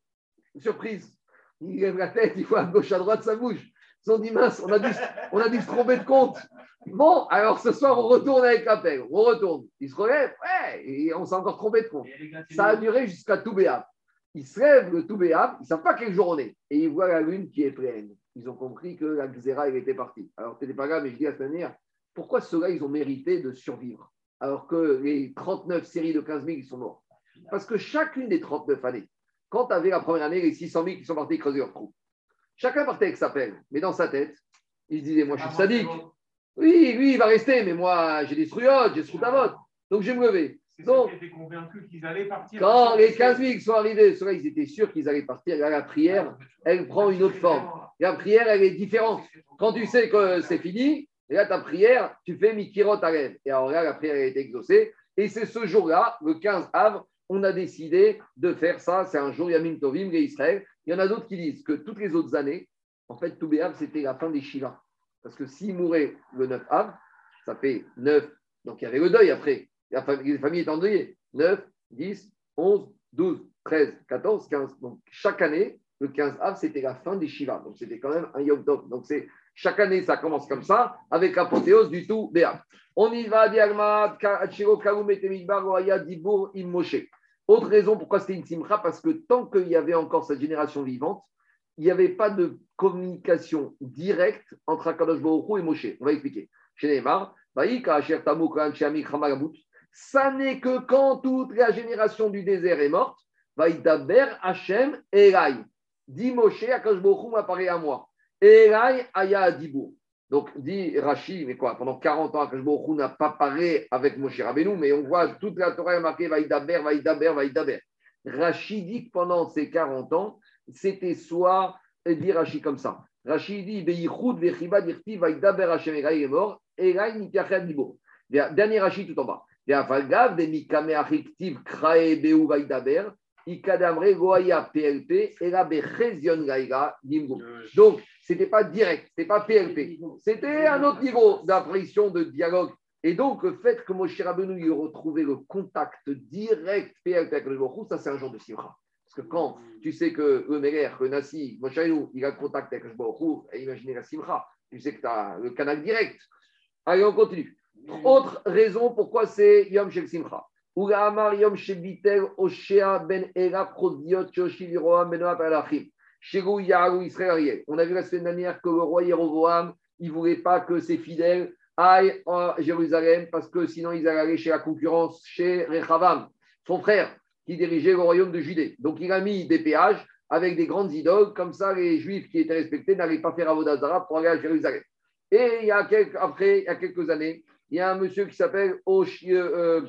Surprise. Ils lèvent la tête, ils voient à gauche, à droite, ça bouge. Ils se sont dit, mince, on a dû, on a dû se tromper de compte. Bon, alors ce soir, on retourne avec la pelle. On retourne. Ils se relèvent, ouais, et on s'est encore trompé de compte. Ça a duré jusqu'à Toubéab. Ils se lèvent le Toubéab, ils ne savent pas quel jour on est. Et ils voient la lune qui est pleine. Ils ont compris que la Xéra, elle était partie. Alors, c'était pas grave, mais je dis à cette manière, pourquoi ceux-là, ils ont mérité de survivre Alors que les 39 séries de 15 000, ils sont morts? Parce que chacune des 39 années, quand tu avais la première année, les 600 000 qui sont partis creuser leur trou, chacun partait avec sa pelle. Mais dans sa tête, il se disait, moi, je suis sadique. Oui, lui, il va rester, mais moi, j'ai des striotes, j'ai des vote. Donc, je vais me lever. Donc, ça qui était convaincu qu'ils allaient partir. quand les 15 000 sont arrivés, ceux-là, ils étaient sûrs qu'ils allaient partir. Là, la prière, elle prend une autre forme. La prière, elle est différente. Quand tu sais que c'est fini, et là, ta prière, tu fais Mikirot Alev. Et alors là, la prière a été exaucée. Et c'est ce jour-là, le 15 avril, on a décidé de faire ça. C'est un jour Yamim Tovim, les Israël. Il y en a d'autres qui disent que toutes les autres années, en fait, tout Béav, c'était la fin des Shiva. Parce que s'il mourait le 9 av, ça fait 9. Donc il y avait le deuil après. La famille, les familles étaient endeuillées. 9, 10, 11, 12, 13, 14, 15. Donc chaque année, le 15 av, c'était la fin des Shiva. Donc c'était quand même un Yom Tov. Donc chaque année, ça commence comme ça, avec l'apothéose du tout Béav. On y va, Diagma, Kachiro, Kaoum, Etemidbar, Oaya, Dibour, Immoshe. Autre raison pourquoi c'était une simcha, parce que tant qu'il y avait encore cette génération vivante, il n'y avait pas de communication directe entre Akadosh Baruch et Moshe. On va expliquer. Chez Neymar, ça n'est que quand toute la génération du désert est morte, Vaïdaber Hachem Elai. Dit Moshe, Hu m'apparaît à moi. Elai Aya Adibur. Donc, dit Rashi, mais quoi Pendant 40 ans, Akashbohu n'a pas parlé avec Moshe Rabbeinu, mais on voit toute la Torah marquée Vaïdaber, Vaïdaber, Vaïdaber. Rashi dit que pendant ces 40 ans, c'était soit, dit Rashi comme ça. Rashi dit Vaïdaber, Hashem, Eraï est mort, Eraï, Nitiachet, Nibo. Dernier Rashi tout en bas. Donc, c'était pas direct, c'était pas PLP. C'était un autre niveau d'apparition, de dialogue. Et donc, le fait que Moshe Rabbeinu ait retrouvé le contact direct PLP avec le Baruch ça c'est un genre de simra. Parce que quand tu sais que le Meler, le Nassi, Moshe Rabbeinu, il a contact avec le Baruch imaginez la simra. Tu sais que tu as le canal direct. Allez, on continue. Autre raison pourquoi c'est Yom Shel Simcha. Yom Shebitel Ben Era Prodiot Liroam Benoa Palachim. Shego Yaharu Israël. On a vu la semaine dernière que le roi Yeroboam, il ne voulait pas que ses fidèles aillent à Jérusalem parce que sinon ils allaient aller chez la concurrence, chez Rechavam, son frère, qui dirigeait le royaume de Judée. Donc il a mis des péages avec des grandes idoles, comme ça les juifs qui étaient respectés n'allaient pas faire Avodazara pour aller à Jérusalem. Et il y a après, il y a quelques années, il y a un monsieur qui s'appelle Oshia euh,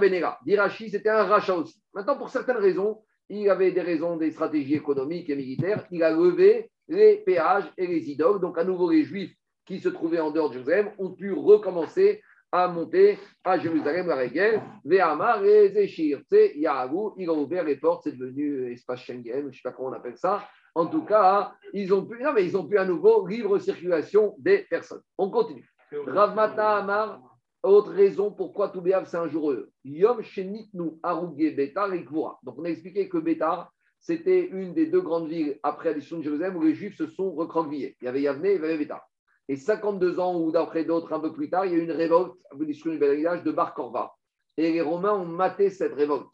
Benega. Dirachi, c'était un rachat aussi. Maintenant, pour certaines raisons, il avait des raisons, des stratégies économiques et militaires. Il a levé les péages et les idoles. Donc, à nouveau, les Juifs qui se trouvaient en dehors de Jérusalem ont pu recommencer à monter à Jérusalem, la Régel, Vehamar et Zéchir. C'est Yahagou, il a ouvert les portes, c'est devenu espace Schengen, je ne sais pas comment on appelle ça. En tout cas, ils ont pu, non, mais ils ont pu à nouveau libre circulation des personnes. On continue. Rav Mata Amar, autre raison pourquoi Toubéav c'est un jour heureux. Yom Shenitnu Arouge Betar et. Donc on a expliqué que Betar, c'était une des deux grandes villes après l'addition de Jérusalem où les Juifs se sont recroquevillés. Il y avait Yavne et il y avait Betar. Et 52 ans ou d'après d'autres, un peu plus tard, il y a eu une révolte à l'addition du village de Bar Korva. Et les Romains ont maté cette révolte.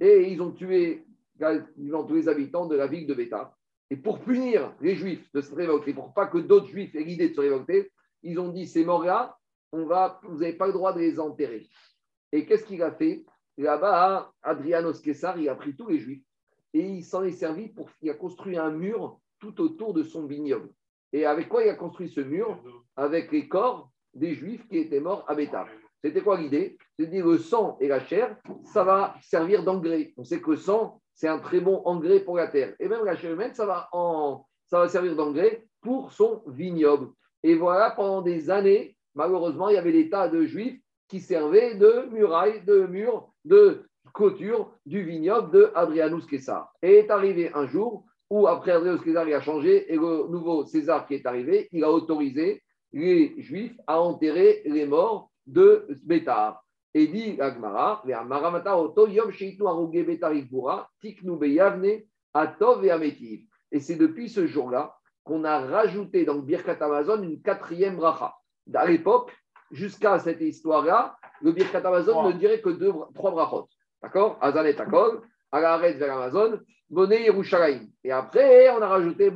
Et ils ont tué tous les habitants de la ville de Betar. Et pour punir les Juifs de cette révolte, et pour pas que d'autres Juifs aient l'idée de se révolter, ils ont dit ces morts-là, on va, vous n'avez pas le droit de les enterrer. Et qu'est-ce qu'il a fait? Là-bas, Adrianos Kessar, il a pris tous les Juifs et il s'en est servi pour. Il a construit un mur tout autour de son vignoble. Et avec quoi il a construit ce mur? Avec les corps des Juifs qui étaient morts à Bétar. C'était quoi l'idée? Dire le sang et la chair, ça va servir d'engrais. On sait que le sang, c'est un très bon engrais pour la terre. Et même la chair humaine, ça va, en, ça va servir d'engrais pour son vignoble. Et voilà, pendant des années, malheureusement, il y avait des tas de juifs qui servaient de murailles, de murs, de clôture du vignoble de Adrianus Caesar. Et est arrivé un jour où, après Adrianus Caesar, il a changé, et le nouveau César qui est arrivé, il a autorisé les juifs à enterrer les morts de Bétar. Et dit Agmara, et c'est depuis ce jour-là qu'on a rajouté dans le Birkat Amazon une quatrième bracha. À l'époque, jusqu'à cette histoire-là, le Birkat Amazon ne dirait que deux, trois brachot. D'accord Azan et Takol, Agaret vers Amazon, Boné Yerushalayim. Et après, on a rajouté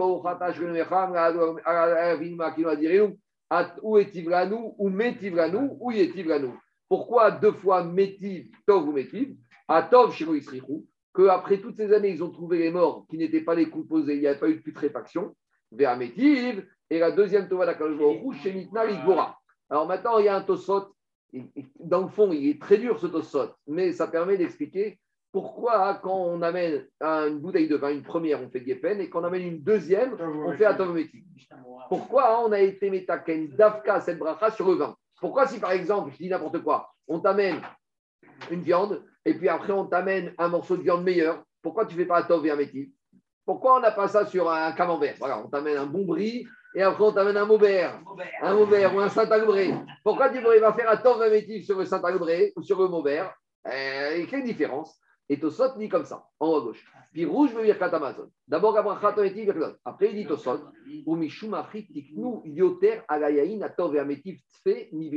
ou Etivlanu, ou Metivlanu, ou Yetivlanu. Pourquoi deux fois Metiv, Tov ou Metiv Atov chez que après toutes ces années, ils ont trouvé les morts qui n'étaient pas les composés, il n'y avait pas eu de putréfaction. Et la deuxième Tova rouge chez Mitna Ligora. Alors maintenant, il y a un Tosot. Dans le fond, il est très dur ce Tosot, mais ça permet d'expliquer pourquoi, quand on amène une bouteille de vin, une première, on fait Geffen, et quand on amène une deuxième, on fait Atomométique. Pourquoi on a été Metaken Davka cette bracha sur le vin? Pourquoi, si par exemple, je dis n'importe quoi, on t'amène une viande, et puis après on t'amène un morceau de viande meilleur, pourquoi tu ne fais pas Atov et pourquoi on n'a pas ça sur un camembert? Voilà, on t'amène un bon brie et après on t'amène un maubert, un maubert. Ou un Saint-Agobré. Pourquoi tu pourrais pas faire un temps métif sur le Saint-Agobré ou sur le maubert? Euh, Quelle différence? Et Tosot dit comme ça, en haut à gauche. Puis rouge veut dire Amazon. D'abord, après il dit Tosot, ou tiknu yoter agayain atov et tfe mi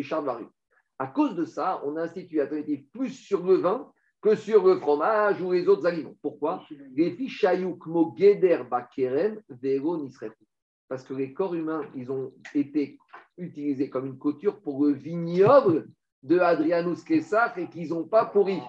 À cause de ça, on a institué un plus sur le vin que sur le fromage ou les autres aliments. Pourquoi? Parce que les corps humains, ils ont été utilisés comme une couture pour le vignoble de Adrianus Kessach et qu'ils n'ont pas pourri.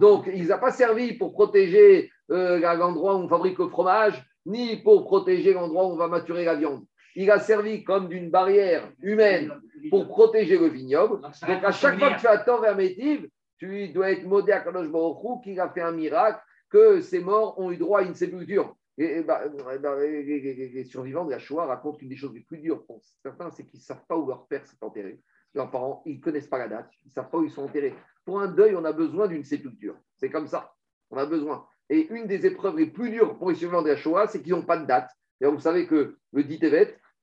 Donc, ils n'ont pas servi pour protéger euh, l'endroit où on fabrique le fromage, ni pour protéger l'endroit où on va maturer la viande. il a servi comme d'une barrière humaine pour protéger le vignoble. Donc à chaque fois que tu attends vers Métiv, tu dois être modé à Kadosh Baruch qu'il a fait un miracle, que ces morts ont eu droit à une sépulture. Et, et bah, bah, les, les- les- les survivants de la Shoah racontent qu'une des choses les plus dures pour certains, c'est qu'ils ne savent pas où leur père s'est enterré. Leurs parents, ils ne connaissent pas la date, ils ne savent pas où ils sont enterrés. Pour un deuil, on a besoin d'une sépulture. C'est comme ça. On a besoin. Et une des épreuves les plus dures pour les survivants de la Shoah, c'est qu'ils n'ont pas de date. Et vous savez que le dit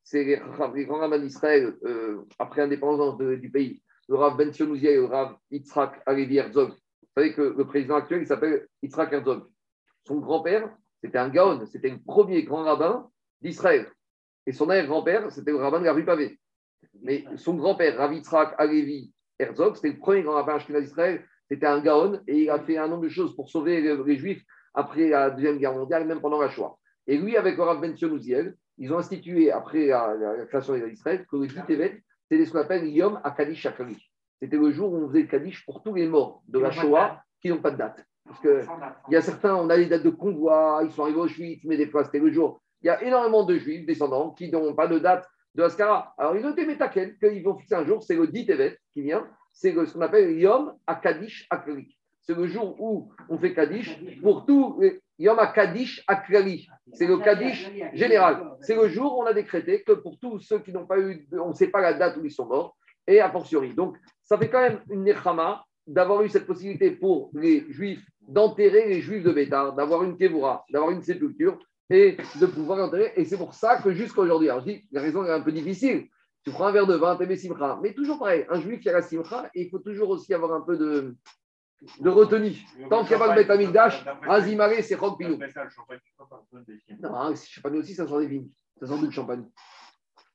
c'est les, les grands rabbins d'Israël, euh, après l'indépendance du pays, le Rav Ben Sionouziel et le Rav Yitzhak Alevi Herzog. Vous savez que le président actuel, il s'appelle Yitzhak Herzog. Son grand-père, c'était un Gaon, c'était le premier grand rabbin d'Israël. Et son arrière-grand-père, c'était le rabbin de la rue Pavée. Mais son grand-père, Rav Yitzhak Alevi Herzog, c'était le premier grand rabbin d'Israël, c'était un Gaon, et il a fait un nombre de choses pour sauver les, Juifs après la Deuxième Guerre mondiale, même pendant la Shoah. Et lui, avec le Rav Ben Sionouziel, ils ont institué, après la, la- la création d'Israël, que le Tevet, c'était ce qu'on appelle Yom Akadish Akali. C'était le jour où on faisait le Kaddish pour tous les morts de la Shoah qui n'ont pas de date. Parce que il y a certains, on a des dates de convoi, ils sont arrivés au Auschwitz, mais des fois c'était le jour. Il y a énormément de juifs descendants qui n'ont pas de date de Ascara. Alors ils ont été métaquels, qu'ils vont fixer un jour, c'est le dit Tevet qui vient, c'est ce qu'on appelle Yom Akadish Akali. C'est le jour où on fait Kaddish pour tout. Yom Akadish Aklali. C'est le Kaddish général. C'est le jour où on a décrété que pour tous ceux qui n'ont pas eu, on ne sait pas la date où ils sont morts, et a fortiori. Donc, ça fait quand même une nechama d'avoir eu cette possibilité pour les juifs d'enterrer les juifs de Bétar, d'avoir une kévoura, d'avoir une sépulture et de pouvoir enterrer. Et c'est pour ça que jusqu'à aujourd'hui, alors je dis, la raison est un peu difficile. Tu prends un verre de vin, tu mets simcha. Mais toujours pareil, un juif qui a la simcha, il faut toujours aussi avoir un peu de, de retenue. Tant qu'il n'y a pas de Betamikdash, Azimare, c'est Chok Pilou. Après ça, le champagne, tu peux pas besoin de Non, hein, champagne aussi, ça sent des vignes. Ça sent d'où le champagne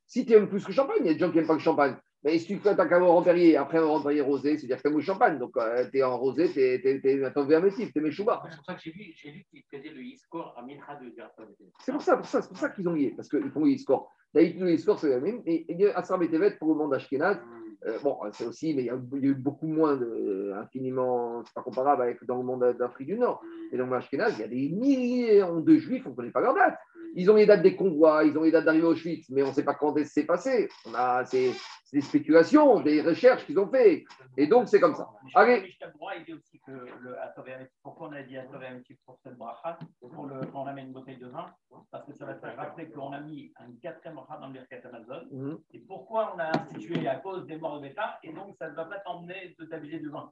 Si tu aimes plus que le champagne, il y a des gens qui n'aiment pas le champagne. Mais si tu fais ta cave en Perrier, après un Perrier rosé, c'est-à-dire que tu aimes le champagne. Donc, tu es en rosé, tu es un vermétif, tu es Chouba. C'est pour ça que j'ai vu, j'ai vu qu'ils faisaient le e-score à Mitra de. C'est pour ça, pour ça, c'est pour ça qu'ils ont lié, parce qu'ils font le score. D'habitude, le score, c'est la même. Et, et Asar Betevet, pour le monde Ashkenaz, euh, bon, c'est aussi, mais il y, a, a eu beaucoup moins, de, infiniment, c'est pas comparable avec dans le monde d'Afrique du Nord. Et monde Ashkenaz, il y a des milliers de juifs, on ne connaît pas leur date. Ils ont les dates des convois, ils ont les dates d'arrivée au Auschwitz, mais on ne sait pas quand c'est passé. On a, c'est, des spéculations, des recherches qu'ils ont fait. Et donc, c'est comme ça. Allez. Pourquoi on a dit pour cette bracha, quand on amène une bouteille de vin, parce que ça va faire rappeler qu'on a mis un quatrième bracha dans le Birkat Amazon. Et pourquoi on a institué à cause des morts de bêta, et donc ça ne va pas t'emmener de t'abuser du vin.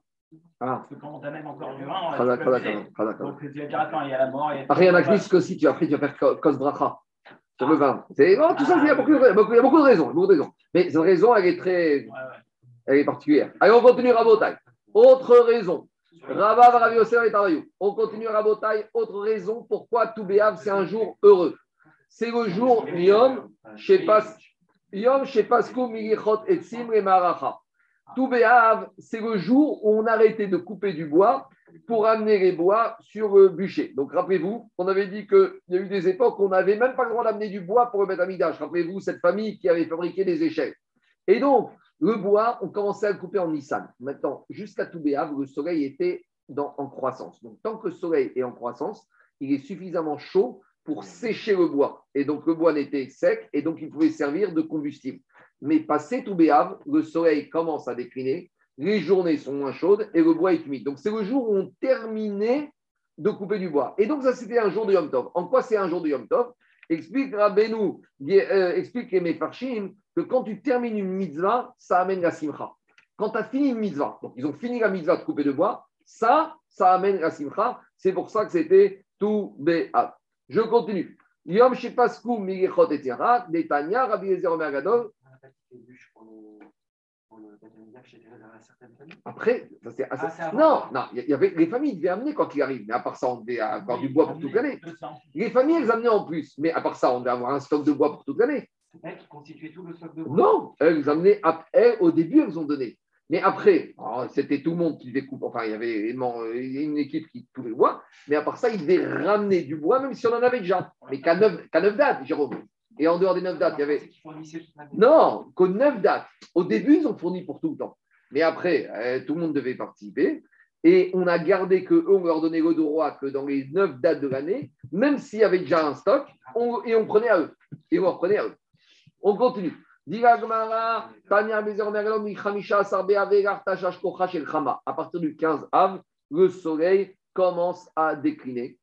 Ah, Parce que quand on t'amène encore du vin, très d'accord. Donc tu vas dire, attends, il y a la mort. il y a- Après, il y en a plus que si tu, après, tu vas faire Kos Bracha sur le vin. C'est, non, tout ça, il y, a beaucoup de, raisons. beaucoup de raisons. Mais cette raison, elle est très elle est particulière. Allez, on continue Rabotai. Autre raison. Rabav, Rav Yosef et Tarayou. On continue Rabotai. Autre raison pourquoi Toubéav, c'est un jour heureux. C'est le jour Yom, Shepas, Yom, Shepasku, Milichot, Etzim, et Maracha. Toubéav, c'est le jour où on arrêtait de couper du bois pour amener les bois sur le bûcher. Donc, rappelez-vous, on avait dit qu'il y a eu des époques où on n'avait même pas le droit d'amener du bois pour le mettre à Midash. Rappelez-vous, cette famille qui avait fabriqué des échelles. Et donc, le bois, on commençait à le couper en Nissan. Maintenant, jusqu'à Toubéav, le soleil était en croissance. Donc, tant que le soleil est en croissance, il est suffisamment chaud pour sécher le bois. Et donc, le bois n'était sec et donc il pouvait servir de combustible. Mais passé Toubéav, le soleil commence à décliner, les journées sont moins chaudes et le bois est humide. Donc, c'est le jour où on terminait de couper du bois. Et donc, ça, c'était un jour de Yom Tov. En quoi c'est un jour de Yom Tov? Explique Rabbeinu, euh, explique les Mefarshim, que quand tu termines une mitzvah, ça amène la simcha. Quand tu as fini une mitzvah, donc ils ont fini la mitzvah de couper de bois, ça, ça amène la simcha. C'est pour ça que c'était tout béat. Je continue. Yom Shepasku Migechot et Tiara, Netanya, Rabbi Ezer Omer Gadol. Après, ça c'est assez- Ah. Non, non, il y avait, les familles devaient amener quand il arrive, mais à part ça, on devait avoir du bois pour toute l'année. 200. Les familles, elles amenaient en plus, mais à part ça, on devait avoir un stock de bois pour toute l'année. C'est elle qui constituait tout le stock de bois. Non, elles amenaient, elles, au début, elles ont donné. Mais après, alors, c'était tout le monde qui devait couper, enfin, il y avait euh, une équipe qui coupait le bois, mais à part ça, ils devaient ramener du bois, même si on en avait déjà. Mais qu'à neuf, neuf dates, Jérôme. Et en dehors des neuf dates, il y avait. Non, qu'aux neuf dates. Au début, ils ont fourni pour tout le temps. Mais après, euh, tout le monde devait participer. Et on a gardé que eux, on leur donnait le droit que dans les neuf dates de l'année, même s'il y avait déjà un stock, on- et on prenait à eux. Et on reprenait à eux. On continue. À partir du 15 av, le soleil commence à décliner.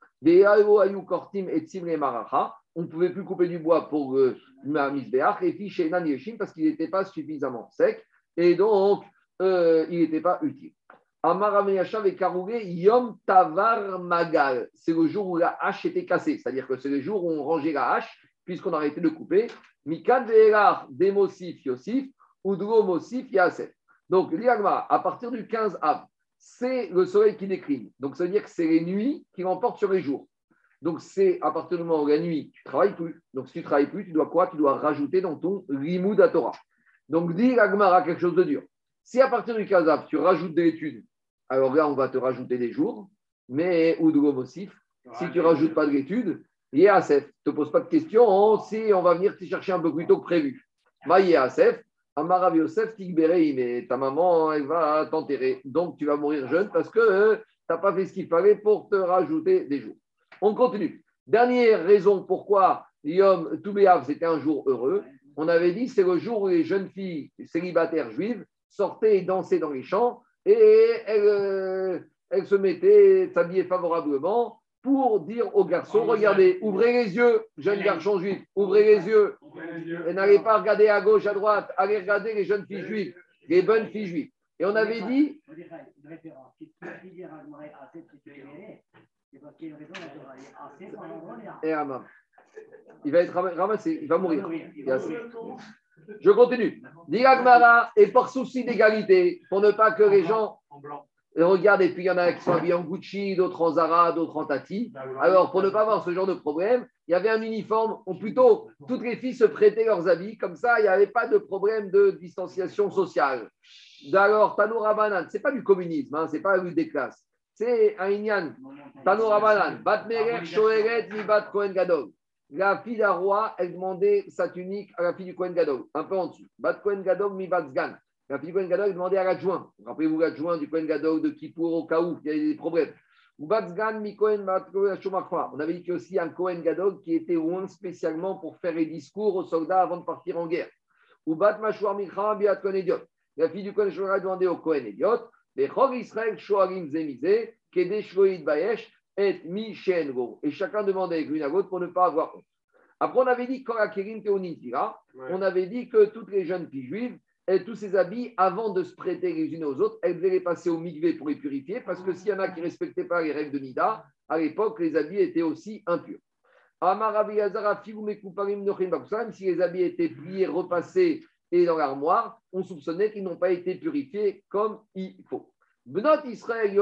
On ne pouvait plus couper du bois pour le Misbeach et parce qu'il n'était pas suffisamment sec et donc euh, il n'était pas utile. Yom Tavar Magal. C'est le jour où la hache était cassée, c'est-à-dire que c'est le jour où on rangeait la hache puisqu'on a arrêté de couper. Demosif Yosif, Mosif Yasef. Donc, l'Iagma, à partir du 15 av, c'est le soleil qui décline. Donc, ça veut dire que c'est les nuits qui l'emportent sur les jours. Donc, c'est à partir du moment où la nuit, tu ne travailles plus. Donc, si tu ne travailles plus, tu dois quoi? Tu dois rajouter dans ton Limud à. Donc, dit l'Agmara quelque chose de dur. Si à partir du 15 av, tu rajoutes des études, alors là, on va te rajouter des jours, mais Udro Mosif, si tu rajoutes pas de l'étude, Yéasef, ne te pose pas de questions, si on va venir te chercher un peu plus tôt que prévu. Va Yéasef, Amarav Yosef, Tikberei, mais ta maman, elle va t'enterrer. Donc tu vas mourir jeune parce que tu n'as pas fait ce qu'il fallait pour te rajouter des jours. On continue. Dernière raison pourquoi Yom Toubéav, c'était un jour heureux. On avait dit c'est le jour où les jeunes filles célibataires juives sortaient et dansaient dans les champs et elles, euh, elles se mettaient, s'habillaient favorablement pour dire aux garçons, regardez, ouvrez les yeux, jeunes garçons juifs, ouvrez les yeux. Et n'allez pas regarder à gauche, à droite, allez regarder les jeunes filles juives, les bonnes filles juives. Et on avait dit, et Amam. Il va être ramassé, il va mourir. Je continue. Diragmara, et par souci d'égalité, pour ne pas que les gens regarde, et puis il y en a qui sont habillés en Gucci, d'autres en Zara, d'autres en Tati. Alors, pour ne pas avoir ce genre de problème, il y avait un uniforme, ou plutôt, toutes les filles se prêtaient leurs habits, comme ça, il n'y avait pas de problème de distanciation sociale. Alors, Tanoura Banan, ce n'est pas du communisme, hein, ce n'est pas la lutte des classes. C'est un Inyan. Tanoura Banan, Bat Shoeret, Bat Kohen Gadol. La fille d'un roi, elle demandait sa tunique à la fille du Kohen Gadol, un peu en dessous. Bat Kohen Gadol, mi Bat Zgan. La fille du Kohen Gadol demandait à l'adjoint. Rappelez-vous l'adjoint du Kohen Gadol de Kippour au cas où il y avait des problèmes. On avait dit qu'il y a aussi un Kohen Gadol qui était loin spécialement pour faire les discours aux soldats avant de partir en guerre. La fille du Kohen Gadol demandait au Kohen Ediot et chacun demandait l'une à l'autre pour ne pas avoir honte. Après, on avait dit, quand la on avait dit que toutes les jeunes filles juives, et tous ces habits, avant de se prêter les unes aux autres, elles devaient les passer au mikvé pour les purifier, parce que s'il y en a qui ne respectaient pas les règles de Nida, à l'époque, les habits étaient aussi impurs. Si les habits étaient pliés, repassés et dans l'armoire, on soupçonnait qu'ils n'ont pas été purifiés comme il faut. Bnot Israël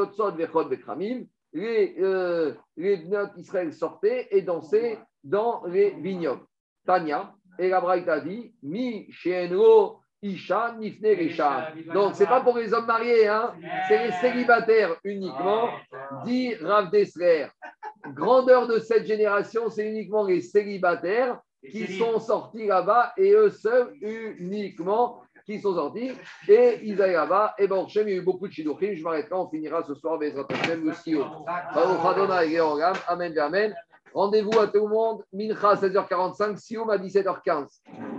les, euh, les Bnot Israël sortaient et dansaient dans les vignobles. Tania, et la Braïta dit, Mi Shenro Isha, Nifne, Risha. Donc, ce n'est pas pour les hommes mariés, hein. c'est les célibataires uniquement, dit Rav Dessler. Grandeur de cette génération, c'est uniquement les célibataires qui sont sortis là-bas et eux seuls uniquement qui sont sortis. Et allaient là-bas. Et bon, il y a eu beaucoup de chidochim. Je m'arrête là. On finira ce soir avec Hashem aussi. Amen, Amen. Rendez-vous à tout le monde. Mincha 16h45, Sioum à 17h15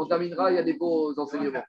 on terminera, il y a des beaux enseignements.